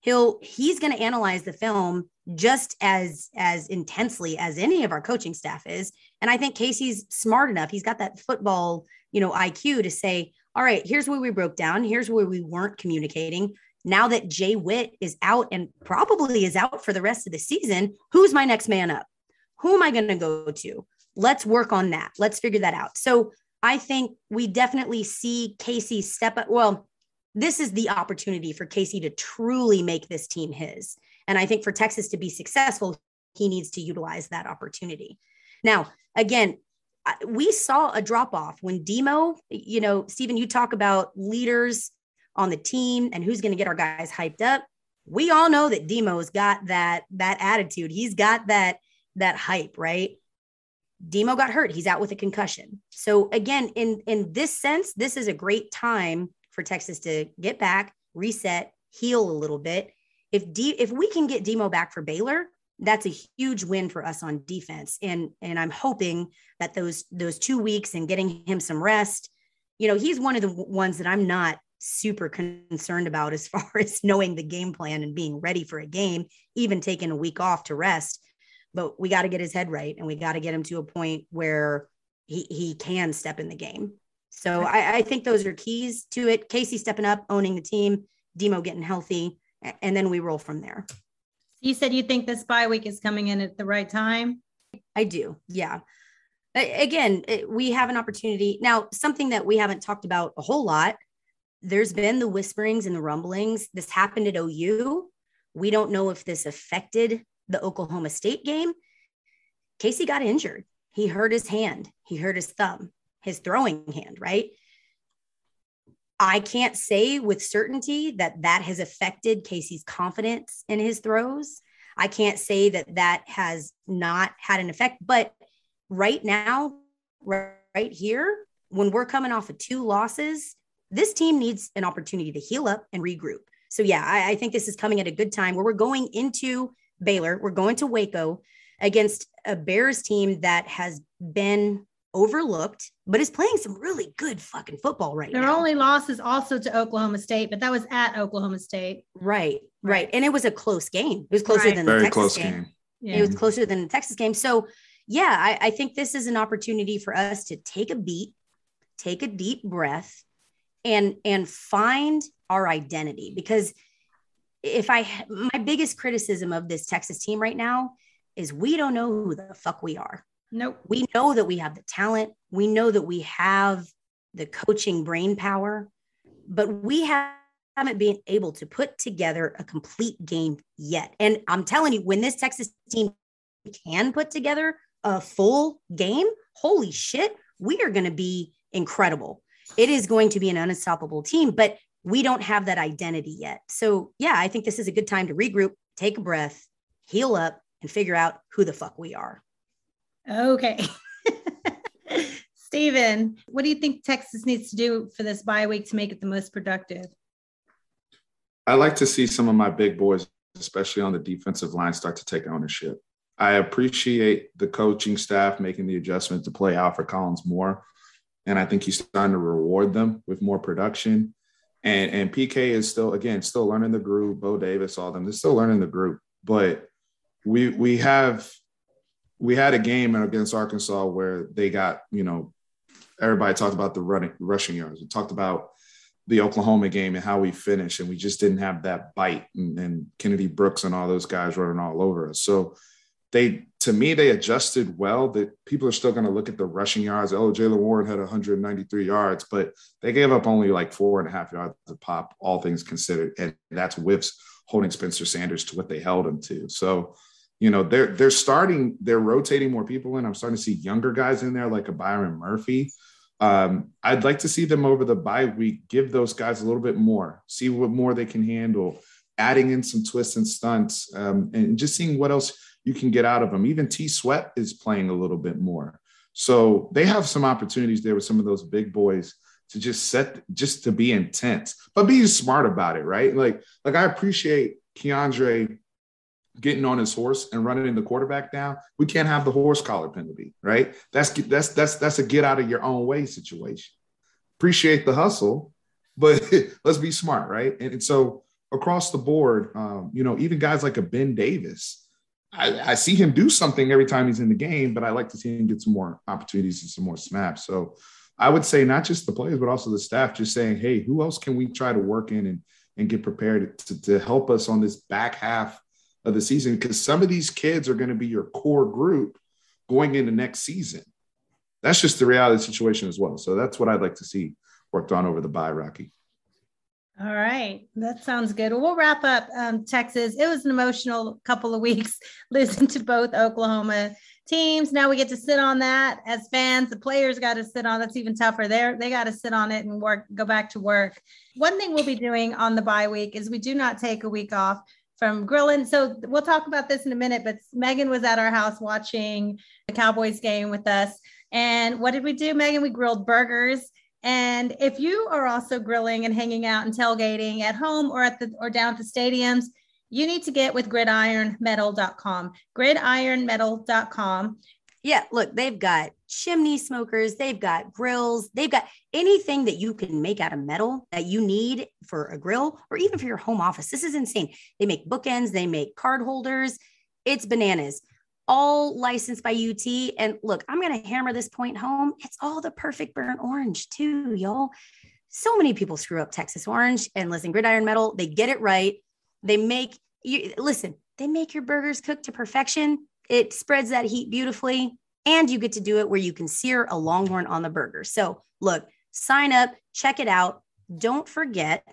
Speaker 4: He'll he's going to analyze the film just as as intensely as any of our coaching staff is. And I think Casey's smart enough. He's got that football, you know, IQ to say, "All right, here's where we broke down. Here's where we weren't communicating. Now that Jay Witt is out and probably is out for the rest of the season, who's my next man up? Who am I going to go to? Let's work on that. Let's figure that out. So I think we definitely see Casey step up. Well, this is the opportunity for Casey to truly make this team his. And I think for Texas to be successful, he needs to utilize that opportunity. Now, again, we saw a drop off when Demo, you know, Stephen, you talk about leaders on the team and who's going to get our guys hyped up. We all know that Demo's got that that attitude. He's got that that hype, right? Demo got hurt. He's out with a concussion. So again, in in this sense, this is a great time for Texas to get back, reset, heal a little bit. If D, if we can get Demo back for Baylor, that's a huge win for us on defense. And and I'm hoping that those those two weeks and getting him some rest, you know, he's one of the ones that I'm not super concerned about as far as knowing the game plan and being ready for a game, even taking a week off to rest but we got to get his head right and we got to get him to a point where he, he can step in the game. So I, I think those are keys to it. Casey stepping up, owning the team, Demo getting healthy, and then we roll from there.
Speaker 3: You said you think this bye week is coming in at the right time.
Speaker 4: I do. Yeah. Again, we have an opportunity now. Something that we haven't talked about a whole lot. There's been the whisperings and the rumblings. This happened at OU. We don't know if this affected the Oklahoma State game, Casey got injured. He hurt his hand, he hurt his thumb, his throwing hand, right? I can't say with certainty that that has affected Casey's confidence in his throws. I can't say that that has not had an effect, but right now, right here, when we're coming off of two losses, this team needs an opportunity to heal up and regroup. So, yeah, I, I think this is coming at a good time where we're going into Baylor. We're going to Waco against a Bears team that has been overlooked, but is playing some really good fucking football right
Speaker 3: Their
Speaker 4: now.
Speaker 3: Their only loss is also to Oklahoma State, but that was at Oklahoma State.
Speaker 4: Right, right. And it was a close game. It was closer right. than
Speaker 1: Very
Speaker 4: the Texas
Speaker 1: close
Speaker 4: game.
Speaker 1: game.
Speaker 4: Yeah. It was closer than the Texas game. So, yeah, I, I think this is an opportunity for us to take a beat, take a deep breath, and and find our identity because – if I my biggest criticism of this Texas team right now is we don't know who the fuck we are.
Speaker 3: Nope.
Speaker 4: We know that we have the talent. We know that we have the coaching brain power, but we haven't been able to put together a complete game yet. And I'm telling you, when this Texas team can put together a full game, holy shit, we are going to be incredible. It is going to be an unstoppable team, but we don't have that identity yet. So, yeah, I think this is a good time to regroup, take a breath, heal up, and figure out who the fuck we are.
Speaker 3: Okay. Stephen, what do you think Texas needs to do for this bye week to make it the most productive?
Speaker 1: I like to see some of my big boys, especially on the defensive line, start to take ownership. I appreciate the coaching staff making the adjustment to play Alfred Collins more. And I think he's starting to reward them with more production. And and PK is still again still learning the group. Bo Davis, all them, they're still learning the group. But we we have we had a game against Arkansas where they got, you know, everybody talked about the running rushing yards. We talked about the Oklahoma game and how we finished, and we just didn't have that bite. And, and Kennedy Brooks and all those guys running all over us. So they to me they adjusted well that people are still going to look at the rushing yards. Oh jaylen warren had 193 yards but they gave up only like four and a half yards to pop all things considered and that's with holding spencer sanders to what they held him to. So you know they're they're starting they're rotating more people in. I'm starting to see younger guys in there like a byron murphy. Um, I'd like to see them over the bye week give those guys a little bit more, see what more they can handle, adding in some twists and stunts, um, and just seeing what else you can get out of them. Even T Sweat is playing a little bit more. So they have some opportunities there with some of those big boys to just set, just to be intense, but being smart about it, right? Like, like I appreciate Keondre getting on his horse and running the quarterback down. We can't have the horse collar penalty, right? That's that's that's that's a get out of your own way situation. Appreciate the hustle, but let's be smart, right? And, and so across the board, um, you know, even guys like a Ben Davis, I, I, see him do something every time he's in the game, but I like to see him get some more opportunities and some more snaps. So I would say not just the players, but also the staff just saying, hey, who else can we try to work in and, and get prepared to, to help us on this back half of the season? Because some of these kids are going to be your core group going into next season. That's just the reality situation as well. So that's what I'd like to see worked on over the bye, Rocky.
Speaker 3: All right, that sounds good. Well, wrap up um, Texas. It was an emotional couple of weeks losing to both Oklahoma teams. Now we get to sit on that as fans. The players got to sit on. That's even tougher. They they got to sit on it and work. Go back to work. One thing we'll be doing on the bye week is we do not take a week off from grilling. So we'll talk about this in a minute. But Megan was at our house watching the Cowboys game with us. And what did we do, Megan? We grilled burgers and if you are also grilling and hanging out and tailgating at home or at the or down at the stadiums, you need to get with gridironmetal.com. Gridironmetal.com.
Speaker 4: Yeah, look, they've got chimney smokers, they've got grills, they've got anything that you can make out of metal that you need for a grill or even for your home office. This is insane. They make bookends, they make card holders. It's bananas all licensed by UT. And look, I'm going to hammer this point home. It's all the perfect burnt orange, too, y'all. So many people screw up Texas orange and listen, gridiron metal, they get it right. They make you listen, they make your burgers cook to perfection. It spreads that heat beautifully. And you get to do it where you can sear a longhorn on the burger. So, look, sign up, check it out. Don't forget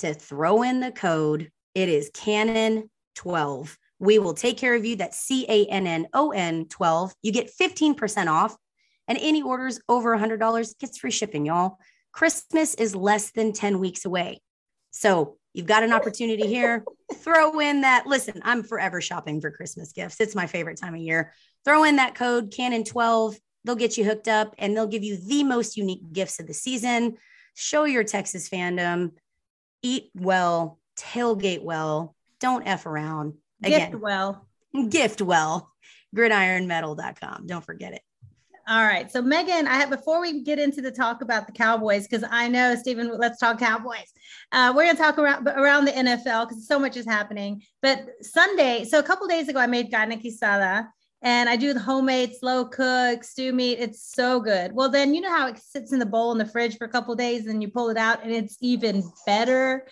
Speaker 4: to throw in the code. It is Cannon 12 we will take care of you. That's C A N N O N 12. You get 15% off, and any orders over $100 gets free shipping, y'all. Christmas is less than 10 weeks away. So you've got an opportunity here. Throw in that. Listen, I'm forever shopping for Christmas gifts. It's my favorite time of year. Throw in that code Cannon 12. They'll get you hooked up and they'll give you the most unique gifts of the season. Show your Texas fandom. Eat well, tailgate well, don't F around.
Speaker 3: Again, gift well.
Speaker 4: Gift well. Gridironmetal.com. Don't forget it.
Speaker 3: All right. So Megan, I have before we get into the talk about the Cowboys, because I know Stephen, let's talk Cowboys. Uh, we're gonna talk around around the NFL because so much is happening. But Sunday, so a couple days ago, I made carne quesada and I do the homemade slow cook stew meat. It's so good. Well, then you know how it sits in the bowl in the fridge for a couple days and you pull it out and it's even better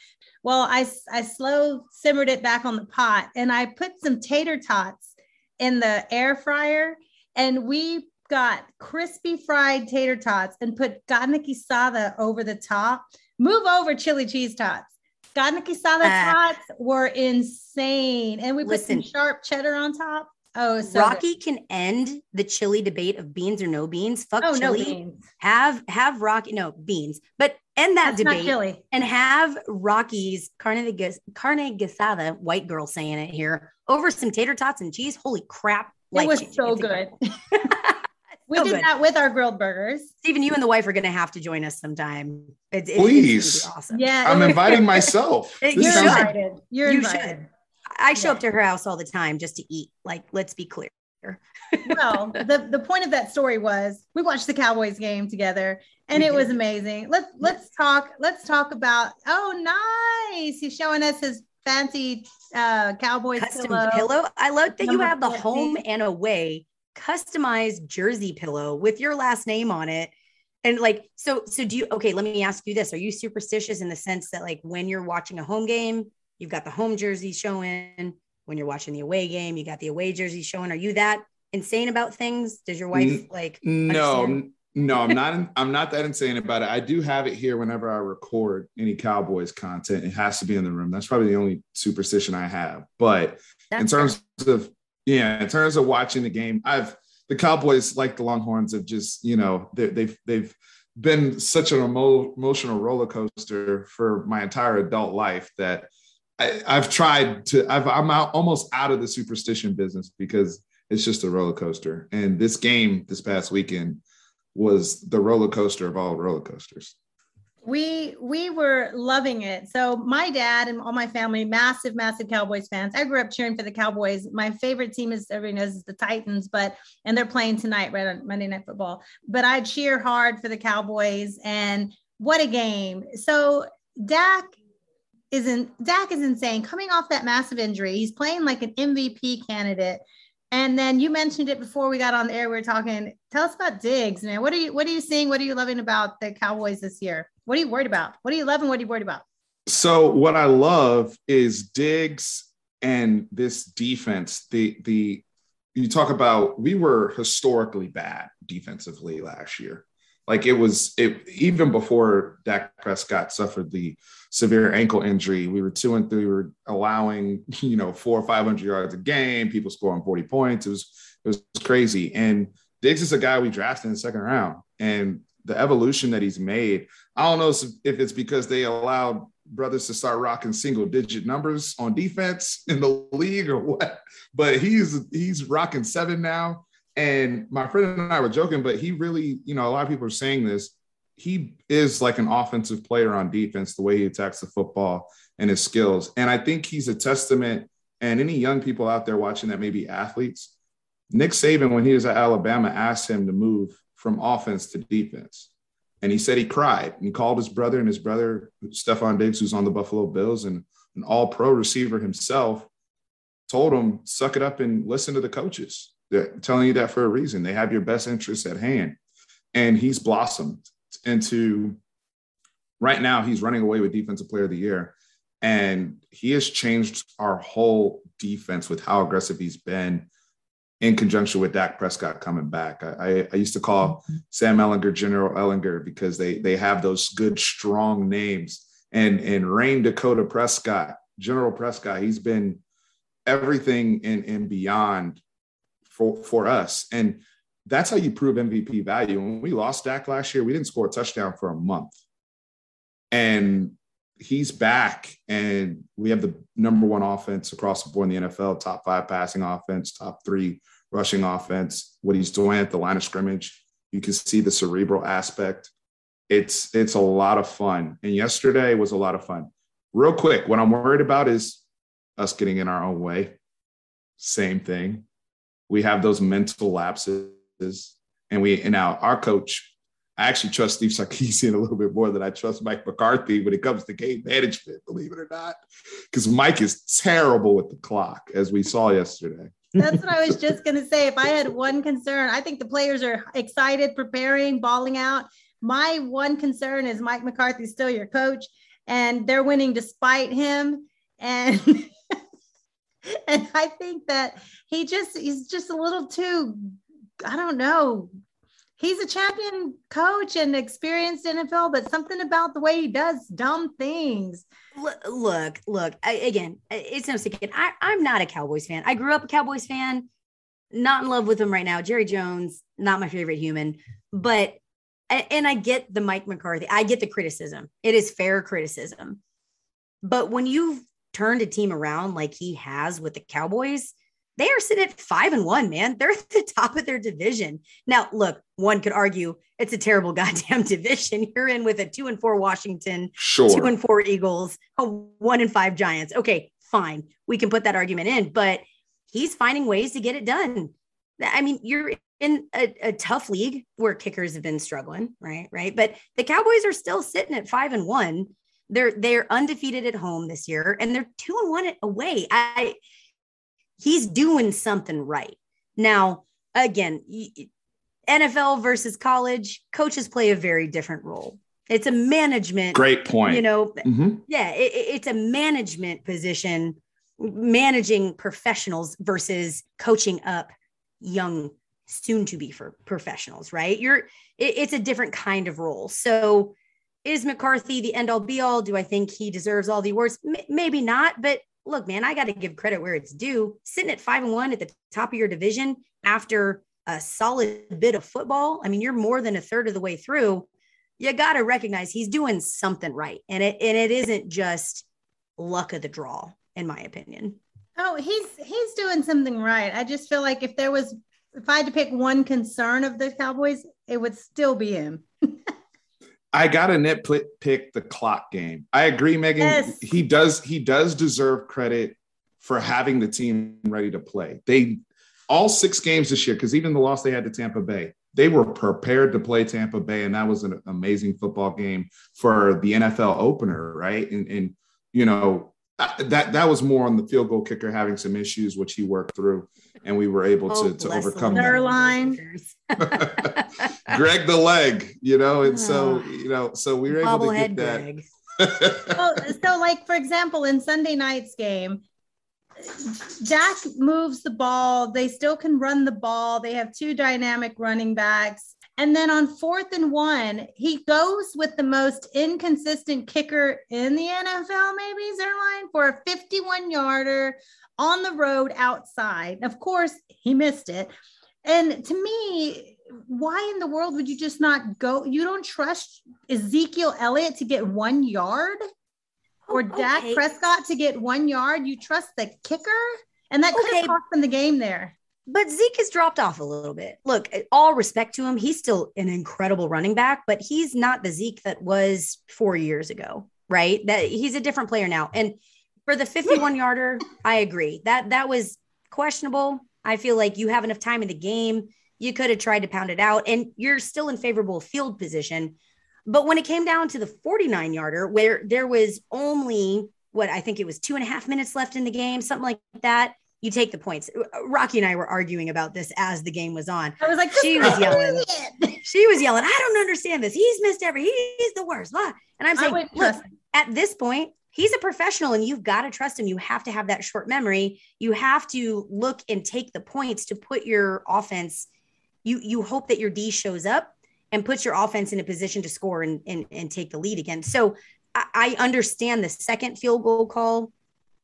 Speaker 3: well, I, I slow simmered it back on the pot and I put some tater tots in the air fryer and we got crispy fried tater tots and put carne quesada over the top. Move over chili cheese tots. Carne quesada uh, tots were insane. And we put listen, some sharp cheddar on top. Oh, so
Speaker 4: Rocky good. can end the chili debate of beans or no beans. Fuck oh, chili. No beans. Have have Rocky no beans, but end that That's debate and have Rocky's carne carne gasada, white girl saying it here, over some tater tots and cheese. Holy crap!
Speaker 3: It was so good. we so did good. that with our grilled burgers.
Speaker 4: Stephen, you and the wife are going to have to join us sometime.
Speaker 1: It, it, Please, awesome.
Speaker 3: Yeah,
Speaker 1: I'm inviting myself.
Speaker 3: You're invited. You're you invited. Should.
Speaker 4: I show yeah. up to her house all the time just to eat. Like, let's be clear.
Speaker 3: well, the, the point of that story was we watched the Cowboys game together and it was amazing. Let's let's talk let's talk about oh nice. He's showing us his fancy uh Cowboys
Speaker 4: custom pillow. pillow. I love that you have the home and away customized jersey pillow with your last name on it. And like so so do you okay, let me ask you this. Are you superstitious in the sense that like when you're watching a home game, You've got the home jersey showing. When you're watching the away game, you got the away jersey showing. Are you that insane about things? Does your wife like?
Speaker 1: No, understand? No, I'm not. I'm not that insane about it. I do have it here whenever I record any Cowboys content. It has to be in the room. That's probably the only superstition I have. But That's in terms fair. of yeah, in terms of watching the game, I've the Cowboys, like the Longhorns, have just you know they, they've they've been such an emo- emotional roller coaster for my entire adult life that I, have tried to. I've, I'm out, almost out of the superstition business because it's just a roller coaster. And this game this past weekend was the roller coaster of all roller coasters.
Speaker 3: We we were loving it. So my dad and all my family massive massive cowboys fans. I grew up cheering for the cowboys. My favorite team is everybody knows is the titans but and they're playing tonight right on monday night football. But i cheer hard for the cowboys and what a game. So dak isn't dak is insane. Coming off that massive injury he's playing like an mvp candidate and then you mentioned it before we got on the air. We were talking. Tell us about Diggs, man. What are you What are you seeing? What are you loving about the Cowboys this year? What are you worried about? What are you loving? What are you worried about?
Speaker 1: So what I love is Diggs and this defense. The the you talk about we were historically bad defensively last year. Like it was it even before Dak Prescott suffered the severe ankle injury. We were two and three. We were allowing you know four or five hundred yards a game. People scoring forty points. It was it was crazy. And Diggs is a guy we drafted in the second round, and the evolution that he's made. I don't know if it's because they allowed brothers to start rocking single digit numbers on defense in the league or what, but he's he's rocking seven now. And my friend and I were joking, but he really, you know, a lot of people are saying this. He is like an offensive player on defense, the way he attacks the football and his skills. And I think he's a testament. And any young people out there watching that may be athletes, Nick Saban, when he was at Alabama, asked him to move from offense to defense. And he said he cried and called his brother and his brother, Stefon Diggs, who's on the Buffalo Bills and an all pro receiver himself, told him, suck it up and listen to the coaches. They're telling you that for a reason. They have your best interests at hand. And he's blossomed into right now, he's running away with Defensive Player of the Year. And he has changed our whole defense with how aggressive he's been in conjunction with Dak Prescott coming back. I, I, used to call Sam Ehlinger General Ehlinger because they they have those good strong names. And and Rayne Dakota Prescott, General Prescott, he's been everything and, and beyond for for us. And that's how you prove MVP value. When we lost Dak last year, we didn't score a touchdown for a month. And he's back and we have the number one offense across the board in the NFL, top five passing offense, top three rushing offense, what he's doing at the line of scrimmage. You can see the cerebral aspect. It's it's a lot of fun. And yesterday was a lot of fun. Real quick, what I'm worried about is us getting in our own way. Same thing. We have those mental lapses. And we and now our coach I actually trust Steve Sarkisian a little bit more than I trust Mike McCarthy when it comes to game management, believe it or not, because Mike is terrible with the clock, as we saw yesterday.
Speaker 3: That's what I was just going to say. If I had one concern, I think the players are excited, preparing, balling out. My one concern is Mike McCarthy's still your coach, and they're winning despite him. And and I think that he just he's just a little too, I don't know, he's a champion coach and experienced NFL, but something about the way he does dumb things.
Speaker 4: Look, look, I, again, it's no secret. I, I'm not a Cowboys fan. I grew up a Cowboys fan, not in love with him right now. Jerry Jones, not my favorite human, but, and I get the Mike McCarthy, I get the criticism. It is fair criticism. But when you've turned a team around like he has with the Cowboys, they are sitting at five and one, man. They're at the top of their division. Now, look, one could argue it's a terrible goddamn division. You're in with a two and four Washington,
Speaker 1: sure.
Speaker 4: two and four Eagles, a one and five Giants. Okay, fine. We can put that argument in, but he's finding ways to get it done. I mean, you're in a, a tough league where kickers have been struggling, right? Right. But the Cowboys are still sitting at five and one. They're they're undefeated at home this year, and they're two and one away. I he's doing something right. Now, again, NFL versus college, coaches play a very different role. It's a management.
Speaker 1: Great point.
Speaker 4: You know, mm-hmm. yeah, it, it's a management position, managing professionals versus coaching up young, soon to be for professionals, right? You're, it, it's a different kind of role. So, is McCarthy the end all be all? Do I think he deserves all the awards? M- maybe not, but look, man, I got to give credit where it's due. Sitting at five and one at the top of your division after a solid bit of football, I mean, you're more than a third of the way through. You got to recognize he's doing something right. And it, and it isn't just luck of the draw, in my opinion.
Speaker 3: Oh, he's he's doing something right. I just feel like if there was if I had to pick one concern of the Cowboys, it would still be him.
Speaker 1: I got to nitpick the clock game. I agree, Megan. Yes. He does he does deserve credit for having the team ready to play. They all six games this year, because even the loss they had to Tampa Bay, they were prepared to play Tampa Bay, and that was an amazing football game for the NFL opener, right? And and you know that that was more on the field goal kicker having some issues, which he worked through, and we were able oh, to, to overcome
Speaker 3: their line.
Speaker 1: Greg the leg, you know, and so ah. you know, so we were able to get that.
Speaker 3: well, so like for example, in Sunday night's game, Dak moves the ball. They still can run the ball. They have two dynamic running backs. And then on fourth and one, he goes with the most inconsistent kicker in the NFL, maybe Zuerlein, for a 51 yarder on the road outside. Of course, he missed it. And to me, why in the world would you just not go? You don't trust Ezekiel Elliott to get one yard oh, or oh, Dak Prescott to get one yard? You trust the kicker? And that could have cost them the game there.
Speaker 4: But Zeke has dropped off a little bit. Look, eh, all respect to him, he's still an incredible running back, but he's not the Zeke that was four years ago, right? That he's a different player now. And for the 51 yarder, I agree that that was questionable. I feel like you have enough time in the game. You could have tried to pound it out, and you're still in favorable field position. But when it came down to the 49 yarder, where there was only what I think it was two and a half minutes left in the game, something like that you take the points. Uh, uh, Rocky and I were arguing about this as the game was on.
Speaker 3: I was like,
Speaker 4: she was yelling. she was yelling. I don't understand this. He's missed every. He's the worst. And I'm saying, look, at this point, he's a professional, and you've got to trust him. You have to have that short memory. You have to look and take the points to put your offense. You you hope that your D shows up and puts your offense in a position to score and and, and take the lead again. So I, I understand the second field goal call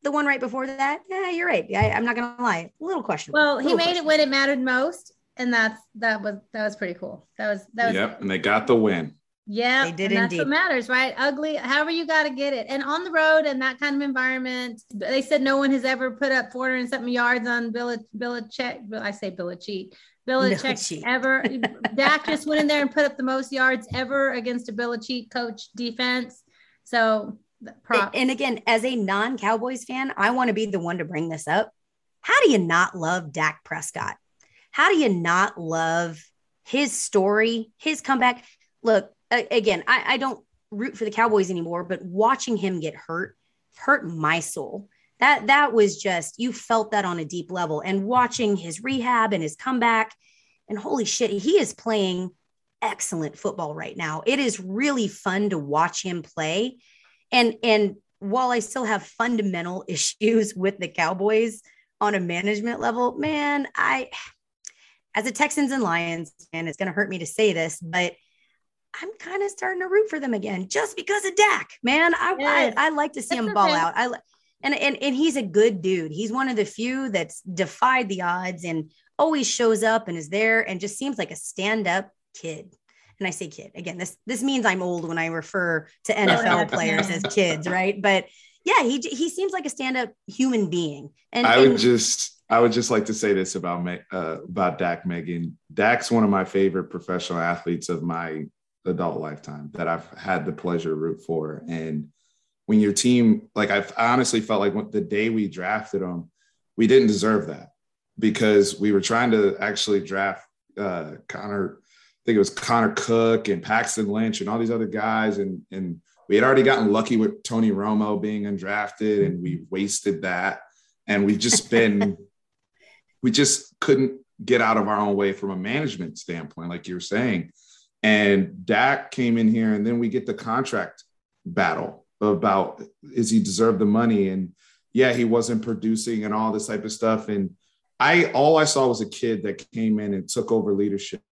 Speaker 4: the one right before that, yeah, you're right. I, am not gonna lie, a little questionable.
Speaker 3: Well, he
Speaker 4: made
Speaker 3: it when it mattered most, and that's that was that was pretty cool. That was that was.
Speaker 1: Yep, and they got the win.
Speaker 3: Yeah, they did and indeed. That's what matters, right? Ugly, however you got to get it, and on the road and that kind of environment. They said no one has ever put up 400 and something yards on Bill Belichick. I say Belichick. Belichick no ever. Dak just went in there and put up the most yards ever against a Belichick coach defense. So
Speaker 4: Prop. And again, as a non Cowboys fan, I want to be the one to bring this up. How do you not love Dak Prescott? How do you not love his story, his comeback? Look, again, I, I don't root for the Cowboys anymore, but watching him get hurt hurt my soul. That that was just you felt that on a deep level. And watching his rehab and his comeback, and holy shit, he is playing excellent football right now. It is really fun to watch him play and and while I still have fundamental issues with the Cowboys on a management level, man, I as a Texans and Lions and it's going to hurt me to say this, but I'm kind of starting to root for them again just because of Dak, man. I yes. I, I, like to see that's him ball okay. out. I and, and and he's a good dude. He's one of the few that's defied the odds and always shows up and is there and just seems like a stand up kid and I say kid again, this this means I'm old when I refer to NFL players as kids, right? But yeah, he he seems like a stand-up human being.
Speaker 1: And I would and, just I would just like to say this about uh, about Dak Megan. Dak's one of my favorite professional athletes of my adult lifetime that I've had the pleasure to root for. And when your team, like I've honestly felt like the day we drafted him, we didn't deserve that because we were trying to actually draft uh, Connor think it was Connor Cook and Paxton Lynch and all these other guys. And, and we had already gotten lucky with Tony Romo being undrafted and we wasted that. And we've just been, we just couldn't get out of our own way from a management standpoint, like you were saying. And Dak came in here and then we get the contract battle about is he deserve the money? And yeah, he wasn't producing and all this type of stuff. And I all I saw was a kid that came in and took over leadership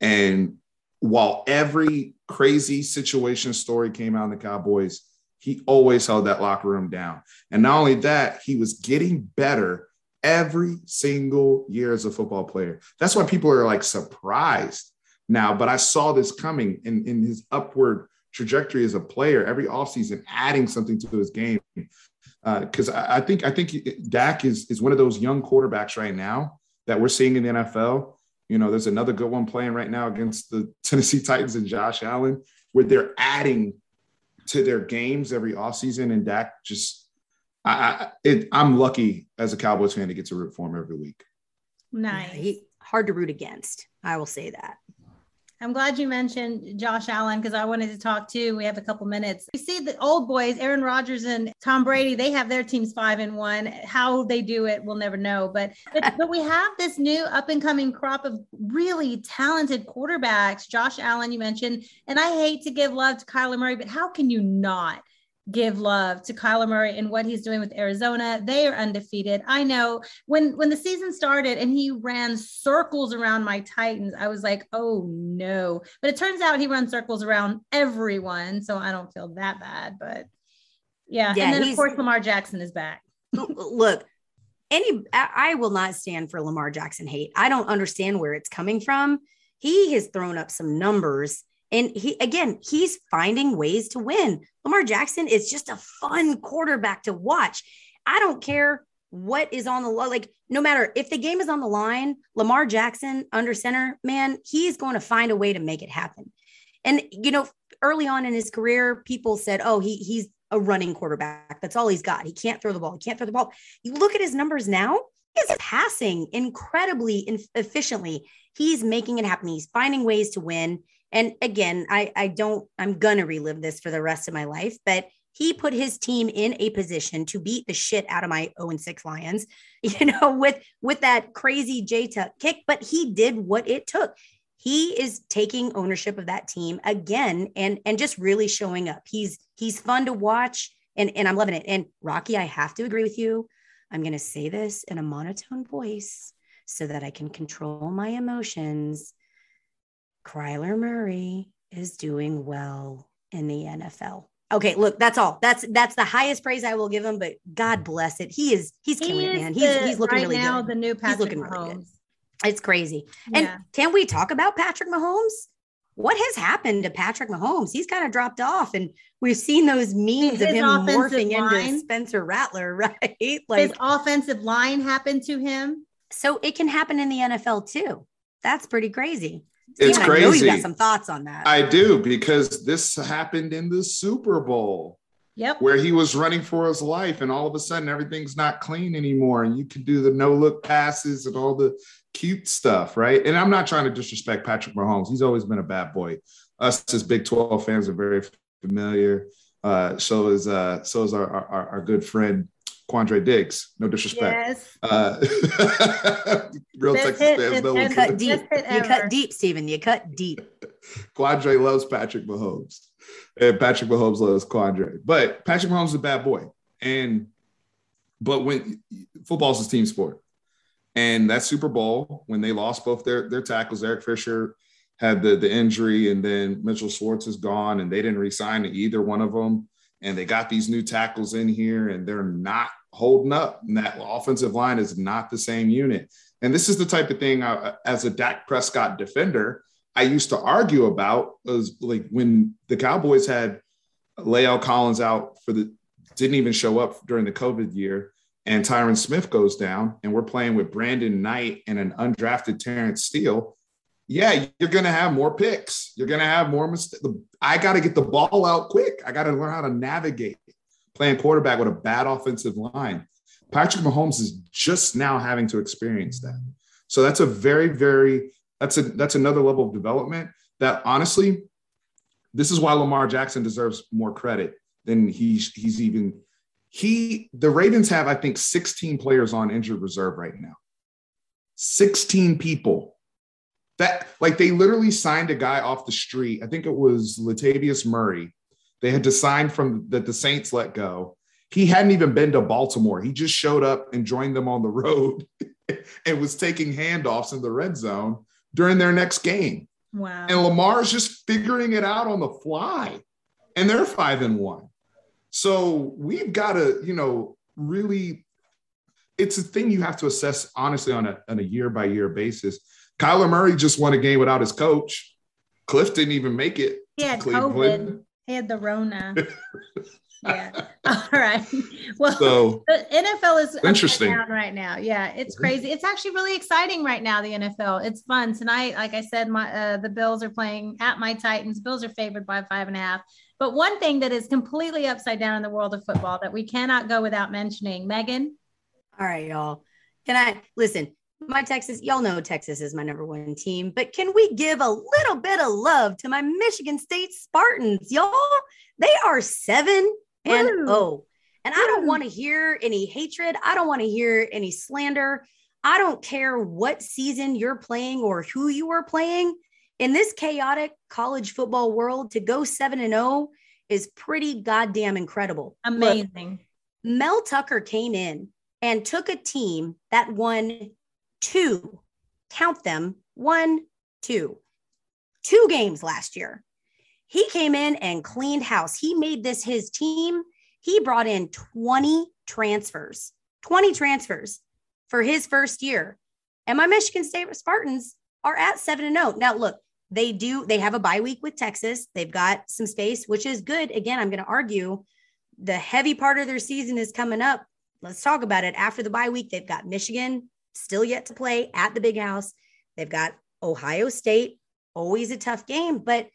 Speaker 1: and while every crazy situation story came out in the Cowboys, he always held that locker room down. And not only that, he was getting better every single year as a football player. That's why people are like surprised now. But I saw this coming in, in his upward trajectory as a player every offseason, adding something to his game. Because uh, I, I think I think Dak is is one of those young quarterbacks right now that we're seeing in the NFL. You know, there's another good one playing right now against the Tennessee Titans and Josh Allen, where they're adding to their games every offseason. And Dak just, I, I it, I'm lucky as a Cowboys fan to get to root for him every week.
Speaker 3: Nice.
Speaker 4: Yeah, hard to root against. I will say that.
Speaker 3: I'm glad you mentioned Josh Allen because I wanted to talk too. We have a couple minutes. You see the old boys, Aaron Rodgers and Tom Brady, they have their teams five and one. How they do it, we'll never know. But but, but we have this new up and coming crop of really talented quarterbacks. Josh Allen, you mentioned, and I hate to give love to Kyler Murray, but how can you not? Give love to Kyler Murray and what he's doing with Arizona. They are undefeated. I know when when the season started and he ran circles around my Titans, I was like, "Oh no." But it turns out he runs circles around everyone, so I don't feel that bad, but yeah. yeah and then of course Lamar Jackson is back.
Speaker 4: Look, any I will not stand for Lamar Jackson hate. I don't understand where it's coming from. He has thrown up some numbers and he again, he's finding ways to win. Lamar Jackson is just a fun quarterback to watch. I don't care what is on the line. like no matter if the game is on the line, Lamar Jackson under center, man, he's going to find a way to make it happen. And you know, early on in his career, people said, "Oh, he he's a running quarterback. That's all he's got. He can't throw the ball. He can't throw the ball." You look at his numbers now, he's passing incredibly efficiently. He's making it happen. He's finding ways to win. And again, I, I don't, I'm going to relive this for the rest of my life, but he put his team in a position to beat the shit out of my 0 6 Lions, you know, with, with that crazy J Tuck kick, but he did what it took. He is taking ownership of that team again and, and just really showing up. He's, he's fun to watch and, and I'm loving it. And Rocky, I have to agree with you. I'm going to say this in a monotone voice so that I can control my emotions Kyler Murray is doing well in the NFL. Okay, look, that's all. That's that's the highest praise I will give him. But God bless it. He is he's killing he it, man. He's the, he's looking
Speaker 3: right
Speaker 4: really
Speaker 3: now,
Speaker 4: good.
Speaker 3: The new Patrick he's looking Mahomes. Really good.
Speaker 4: It's crazy. And can we talk about Patrick Mahomes? What has happened to Patrick Mahomes? He's kind of dropped off, and we've seen those memes His of him morphing line, into Spencer Rattler, right?
Speaker 3: Like his offensive line happened to him.
Speaker 4: So it can happen in the NFL too. That's pretty crazy
Speaker 1: it's crazy. I know you
Speaker 4: got some thoughts on that.
Speaker 1: I do because this happened in the Super Bowl.
Speaker 3: Yep.
Speaker 1: Where he was running for his life, and all of a sudden everything's not clean anymore, and you can do the no look passes and all the cute stuff, right? And I'm not trying to disrespect Patrick Mahomes. He's always been a bad boy. Us as Big 12 fans are very familiar. Uh, so is uh, so is our, our, our good friend Quandre Diggs. No disrespect. Yes. Uh,
Speaker 4: real Texas fans know. You cut deep. You cut deep, Steven. You cut deep.
Speaker 1: Quandre loves Patrick Mahomes, and Patrick Mahomes loves Quandre. But Patrick Mahomes is a bad boy, and but when football's a team sport, and that Super Bowl when they lost both their their tackles, Eric Fisher had the the injury, and then Mitchell Schwartz is gone, and they didn't resign to either one of them and they got these new tackles in here and they're not holding up. And that offensive line is not the same unit. And this is the type of thing I, as a Dak Prescott defender, I used to argue about was like when the Cowboys had La'el Collins out for the didn't even show up during the COVID year, and Tyron Smith goes down, and we're playing with Brandon Knight and an undrafted Terence Steele yeah, you're going to have more picks. You're going to have more mistakes. I got to get the ball out quick. I got to learn how to navigate playing quarterback with a bad offensive line. Patrick Mahomes is just now having to experience that. So that's a very, very that's a that's another level of development that honestly, this is why Lamar Jackson deserves more credit than he's he's even he the Ravens have, I think, 16 players on injured reserve right now. 16 people that like they literally signed a guy off the street. I think it was Latavius Murray. They had to sign from that the Saints let go. He hadn't even been to Baltimore. He just showed up and joined them on the road and was taking handoffs in the red zone during their next game.
Speaker 3: Wow.
Speaker 1: And Lamar's just figuring it out on the fly. And they're five and one. So we've got to, you know, really it's a thing you have to assess honestly on a on a year by year basis. Kyler Murray just won a game without his coach. Cliff didn't even make it.
Speaker 3: He had COVID. He had the Rona. yeah. All right. Well, so, the NFL is
Speaker 1: interesting
Speaker 3: right now. Yeah, it's crazy. It's actually really exciting right now. The NFL. It's fun tonight. Like I said, my uh, the Bills are playing at my Titans. Bills are favored by five and a half. But one thing that is completely upside down in the world of football that we cannot go without mentioning, Megan.
Speaker 4: All right, y'all. Can I listen? My Texas, y'all know Texas is my number one team, but can we give a little bit of love to my Michigan State Spartans, y'all? They are seven and Woo. oh. And I don't want to hear any hatred. I don't want to hear any slander. I don't care what season you're playing or who you are playing. In this chaotic college football world, to go 7 and 0 is pretty goddamn incredible.
Speaker 3: Amazing.
Speaker 4: Look, Mel Tucker came in and took a team that won two, count them, one, two, two games last year. He came in and cleaned house. He made this his team. He brought in 20 transfers, 20 transfers for his first year. And my Michigan State Spartans are at 7 and 0. Now look, they do they have a bye week with Texas. They've got some space, which is good. Again, I'm going to argue the heavy part of their season is coming up. Let's talk about it. After the bye week, they've got Michigan still yet to play at the big house. They've got Ohio State, always a tough game, but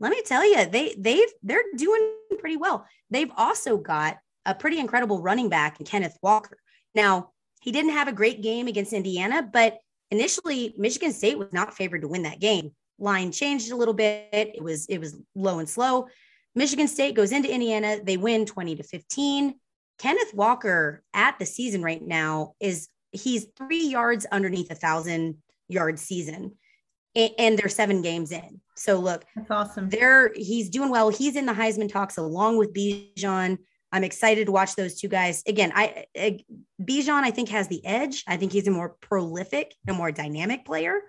Speaker 4: let me tell you, they they've they're doing pretty well. They've also got a pretty incredible running back in Kenneth Walker. Now, he didn't have a great game against Indiana, but initially Michigan State was not favored to win that game. Line changed a little bit. It was it was low and slow. Michigan State goes into Indiana, they win 20 to 15. Kenneth Walker at the season right now is he's 3 yards underneath a 1000 yard season and they're seven games in. So look,
Speaker 3: that's awesome.
Speaker 4: There, he's doing well. He's in the Heisman talks along with Bijan. I'm excited to watch those two guys again. I, I Bijan, I think has the edge. I think he's a more prolific and more dynamic player,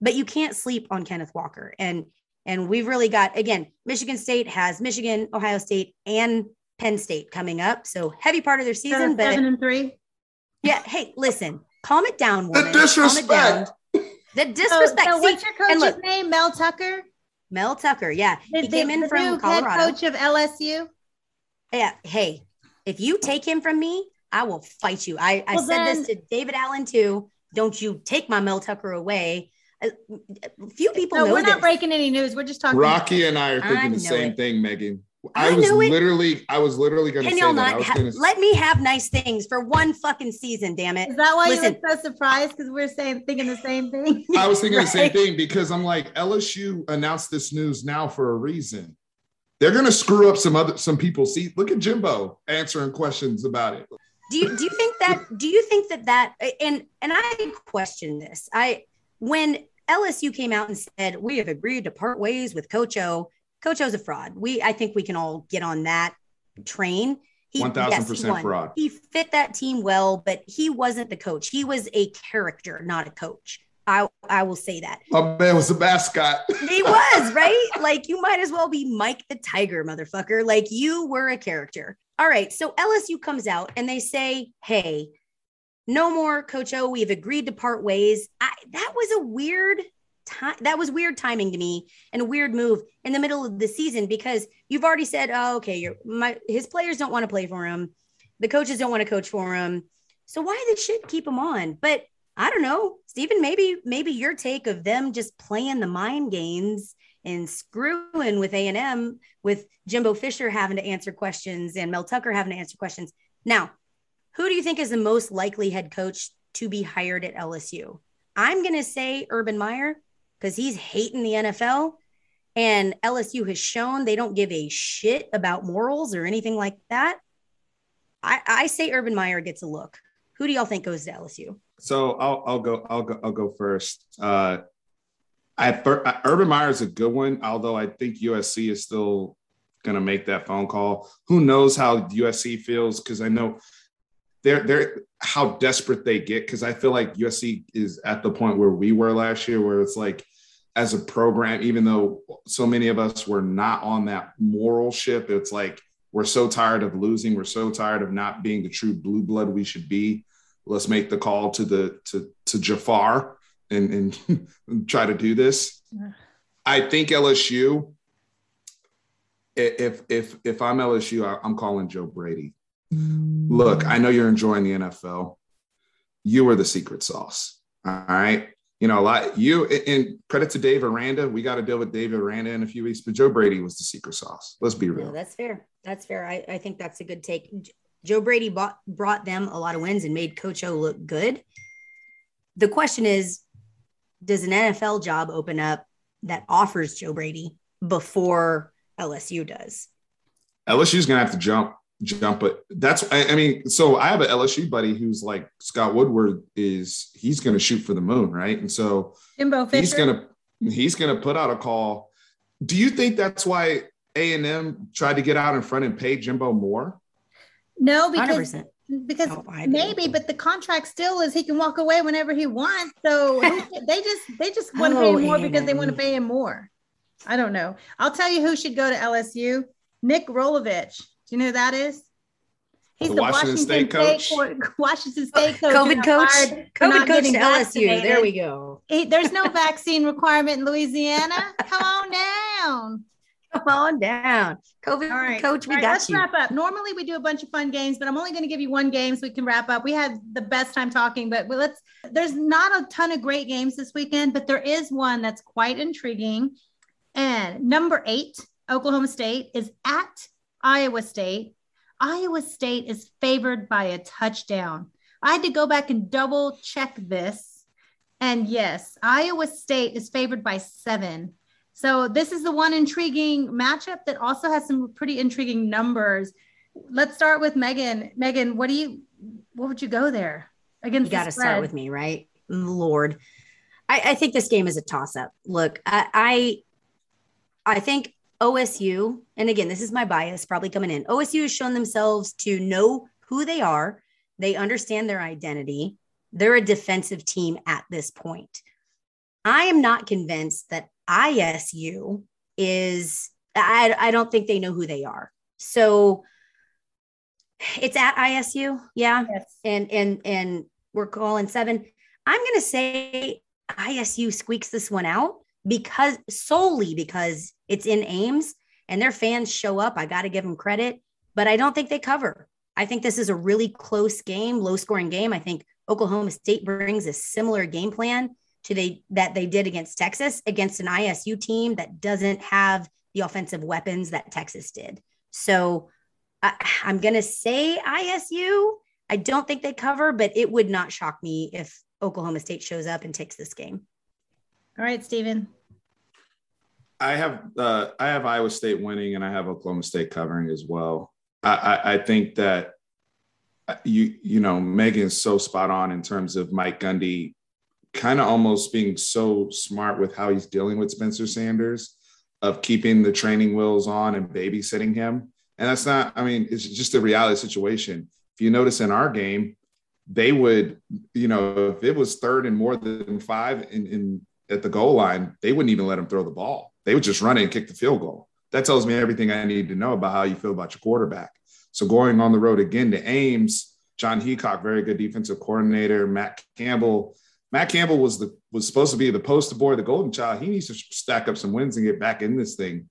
Speaker 4: but you can't sleep on Kenneth Walker. And and we've really got again, Michigan State has Michigan, Ohio State, and Penn State coming up. So heavy part of their season.
Speaker 3: but seven and three.
Speaker 4: Yeah. Hey, listen, calm it down,
Speaker 1: woman. The disrespect.
Speaker 4: The disrespect.
Speaker 3: So, so what's your coach's look, name? Mel Tucker.
Speaker 4: Mel Tucker. Yeah,
Speaker 3: the, he came the, in the from Colorado. Head coach of LSU.
Speaker 4: Yeah. Hey, if you take him from me, I will fight you. I, I said then, this to David Allen too. Don't you take my Mel Tucker away. A few people no,
Speaker 3: we're not
Speaker 4: this.
Speaker 3: breaking any news. We're just talking.
Speaker 1: Rocky and I are thinking I the same it. thing, Megan. I, I was literally, I was literally going to say y'all. Not
Speaker 4: ha-
Speaker 1: gonna...
Speaker 4: let me have nice things for one fucking season? Damn it!
Speaker 3: Is that why Listen. you were so surprised? Because we're saying thinking the same thing.
Speaker 1: I was thinking right? the same thing because I'm like LSU announced this news now for a reason. They're going to screw up some other some people. See, look at Jimbo answering questions about it.
Speaker 4: Do you do you think that? Do you think that that and and I question this. I when LSU came out and said we have agreed to part ways with Coach O Coach O's a fraud. We I think we can all get on that train.
Speaker 1: He, One thousand percent fraud.
Speaker 4: He fit that team well, but he wasn't the coach. He was a character, not a coach. I I will say that.
Speaker 1: My man was a mascot.
Speaker 4: he was right. Like you might as well be Mike the Tiger, motherfucker. Like you were a character. All right. So LSU comes out and they say, "Hey, no more, Coach O. We've agreed to part ways." I, that was a weird time that was weird timing to me and a weird move in the middle of the season because you've already said, oh, okay, my his players don't want to play for him. The coaches don't want to coach for him. So why the shit keep him on? But I don't know, Steven, maybe, maybe your take of them just playing the mind games and screwing with A&M with Jimbo Fisher having to answer questions and Mel Tucker having to answer questions. Now, who do you think is the most likely head coach to be hired at LSU? I'm going to say Urban Meyer because he's hating the NFL. And LSU has shown they don't give a shit about morals or anything like that. I, I say Urban Meyer gets a look. Who do y'all think goes to LSU?
Speaker 1: So I'll, I'll go. I'll go. I'll go first. Uh, I, Urban Meyer is a good one, although I think USC is still going to make that phone call. Who knows how USC feels? Because I know they're they're how desperate they get. Because I feel like USC is at the point where we were last year, where it's like as a program, even though so many of us were not on that moral ship, it's like we're so tired of losing. We're so tired of not being the true blue blood we should be. let's make the call to the to to Jafar and and try to do this. I think LSU. If if if I'm LSU, I'm calling Joe Brady. Mm. Look, I know you're enjoying the NFL. You are the secret sauce. All right. You know, a lot you and credit to Dave Aranda. We got to deal with Dave Aranda in a few weeks, but Joe Brady was the secret sauce. Let's be real.
Speaker 4: that's fair. That's fair. I, I think that's a good take. Joe Brady bought, brought them a lot of wins and made Coach O look good. The question is, does an NFL job open up that offers Joe Brady before LSU does?
Speaker 1: LSU's gonna have to jump, jump, but that's I, I mean, so I have an LSU buddy who's like Scott Woodward is he's gonna shoot for the moon, right? And so
Speaker 3: Jimbo Fisher.
Speaker 1: he's gonna he's gonna put out a call. Do you think that's why A and M tried to get out in front and pay Jimbo more?
Speaker 3: No, because
Speaker 4: 100%.
Speaker 3: because
Speaker 4: No, I do.
Speaker 3: maybe, but the contract still is he can walk away whenever he wants. So they just they just want to pay
Speaker 4: Oh,
Speaker 3: him more because they want to pay him more. I don't know. I'll tell you who should go to LSU. Nick Rolovich. Do you know who that is? He's
Speaker 1: The
Speaker 3: the,
Speaker 1: Washington
Speaker 3: Washington,
Speaker 1: State
Speaker 3: State,
Speaker 1: coach?
Speaker 3: coach. Washington State coach.
Speaker 4: COVID coach, COVID coach to
Speaker 3: getting
Speaker 4: LSU. There we go.
Speaker 3: He- there's no vaccine requirement in Louisiana. Come on down.
Speaker 4: Come on down. COVID
Speaker 3: All right,
Speaker 4: coach, we
Speaker 3: All right,
Speaker 4: got
Speaker 3: let's
Speaker 4: you.
Speaker 3: wrap up. Normally we do a bunch of fun games, but I'm only going to give you one game so we can wrap up. We had the best time talking, but let's. There's not a ton of great games this weekend, but there is one that's quite intriguing. And number eight, Oklahoma State is at Iowa State. Iowa State is favored by a touchdown. I had to go back and double check this. And yes, Iowa State is favored by seven. So this is the one intriguing matchup that also has some pretty intriguing numbers. Let's start with Megan. Megan, what do you what would you go there against?
Speaker 4: You got to start with me, right? Lord, I, I think this game is a toss up. Look, I, I, I think OSU, and again, this is my bias probably coming in. OSU has shown themselves to know who they are. They understand their identity. They're a defensive team at this point. I am not convinced that ISU is. I, I don't think they know who they are. So it's at ISU, yeah
Speaker 3: Yes.
Speaker 4: and and and we're calling seven. I'm gonna say ISU squeaks this one out because solely because it's in Ames and their fans show up. I got to give them credit, but I don't think they cover. I think this is a really close game, low scoring game. I think Oklahoma State brings a similar game plan to they that they did against Texas against an ISU team that doesn't have the offensive weapons that Texas did. So I, I'm going to say ISU. I don't think they cover, but it would not shock me if Oklahoma State shows up and takes this game.
Speaker 3: All right, Steven.
Speaker 1: I have uh, I have Iowa State winning, and I have Oklahoma State covering as well. I, I, I think that uh, you you know Megan's so spot on in terms of Mike Gundy, kind of almost being so smart with how he's dealing with Spencer Sanders, of keeping the training wheels on and babysitting him. And that's not. I mean, it's just a reality situation. If you notice in our game, they would you know if it was third and more than five in, in at the goal line, they wouldn't even let him throw the ball. They would just run it and kick the field goal. That tells me everything I need to know about how you feel about your quarterback. So going on the road again to Ames, Jon Heacock, very good defensive coordinator, Matt Campbell. Matt Campbell was the was supposed to be the poster boy, the golden child. He needs to stack up some wins and get back in this thing.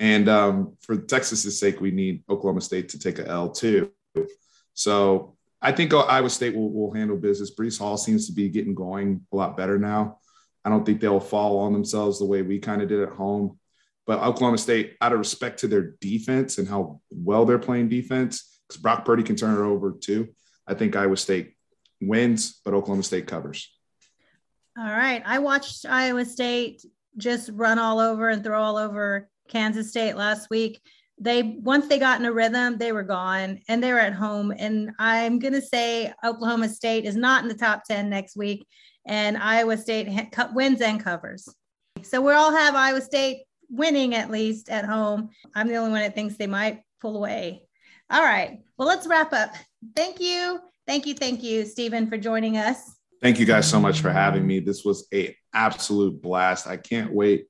Speaker 1: And um, for Texas's sake, we need Oklahoma State to take a L too. So I think Iowa State will, will handle business. Breece Hall seems to be getting going a lot better now. I don't think they'll fall on themselves the way we kind of did at home. But Oklahoma State, out of respect to their defense and how well they're playing defense, because Brock Purdy can turn it over too. I think Iowa State wins, but Oklahoma State covers.
Speaker 3: All right. I watched Iowa State just run all over and throw all over Kansas State last week. They once they got in a rhythm, they were gone and they were at home. And I'm gonna say Oklahoma State is not in the top 10 next week, and Iowa State wins and covers. So we all have Iowa State winning at least at home. I'm the only one that thinks they might pull away. All right. Well, let's wrap up. Thank you. Thank you. Thank you, Steven, for joining us.
Speaker 1: Thank you guys so much for having me. This was a absolute blast. I can't wait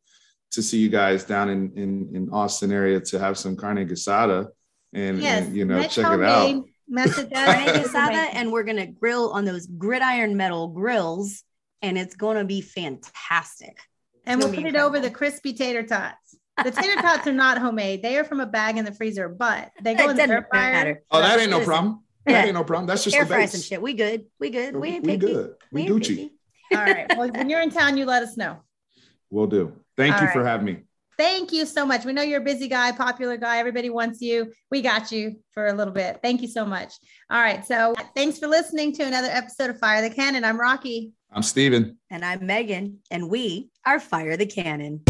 Speaker 1: to see you guys down in in, in Austin area to have some carne asada and,
Speaker 3: Yes,
Speaker 1: and, you know check it out.
Speaker 3: Homemade. message
Speaker 4: carne
Speaker 3: us.
Speaker 4: asada, and we're gonna grill on those gridiron metal grills, and it's gonna be fantastic.
Speaker 3: and we'll put
Speaker 4: be
Speaker 3: it over the crispy tater tots. The tater tots are not homemade; they are from a bag in the freezer, but they go
Speaker 4: It
Speaker 3: in the
Speaker 4: doesn't
Speaker 3: air fryer.
Speaker 1: Oh, that ain't no problem.
Speaker 4: Yeah.
Speaker 1: That ain't no problem. That's just
Speaker 4: Air
Speaker 1: the
Speaker 4: fry
Speaker 1: base.
Speaker 4: some shit. We good. We good. We
Speaker 1: We,
Speaker 4: ain't
Speaker 1: we
Speaker 4: picky.
Speaker 1: good. We
Speaker 4: ain't
Speaker 1: Gucci.
Speaker 3: All right. Well, when you're in town, you let us know.
Speaker 1: We'll do. Thank
Speaker 3: All
Speaker 1: you
Speaker 3: right.
Speaker 1: for having me.
Speaker 3: Thank you so much. We know you're a busy guy, popular guy. Everybody wants you. We got you for a little bit. Thank you so much. All right. So thanks for listening to another episode of Fire the Cannon. I'm Rocky.
Speaker 1: I'm Steven.
Speaker 4: And I'm Megan, and we are Fire the Cannon.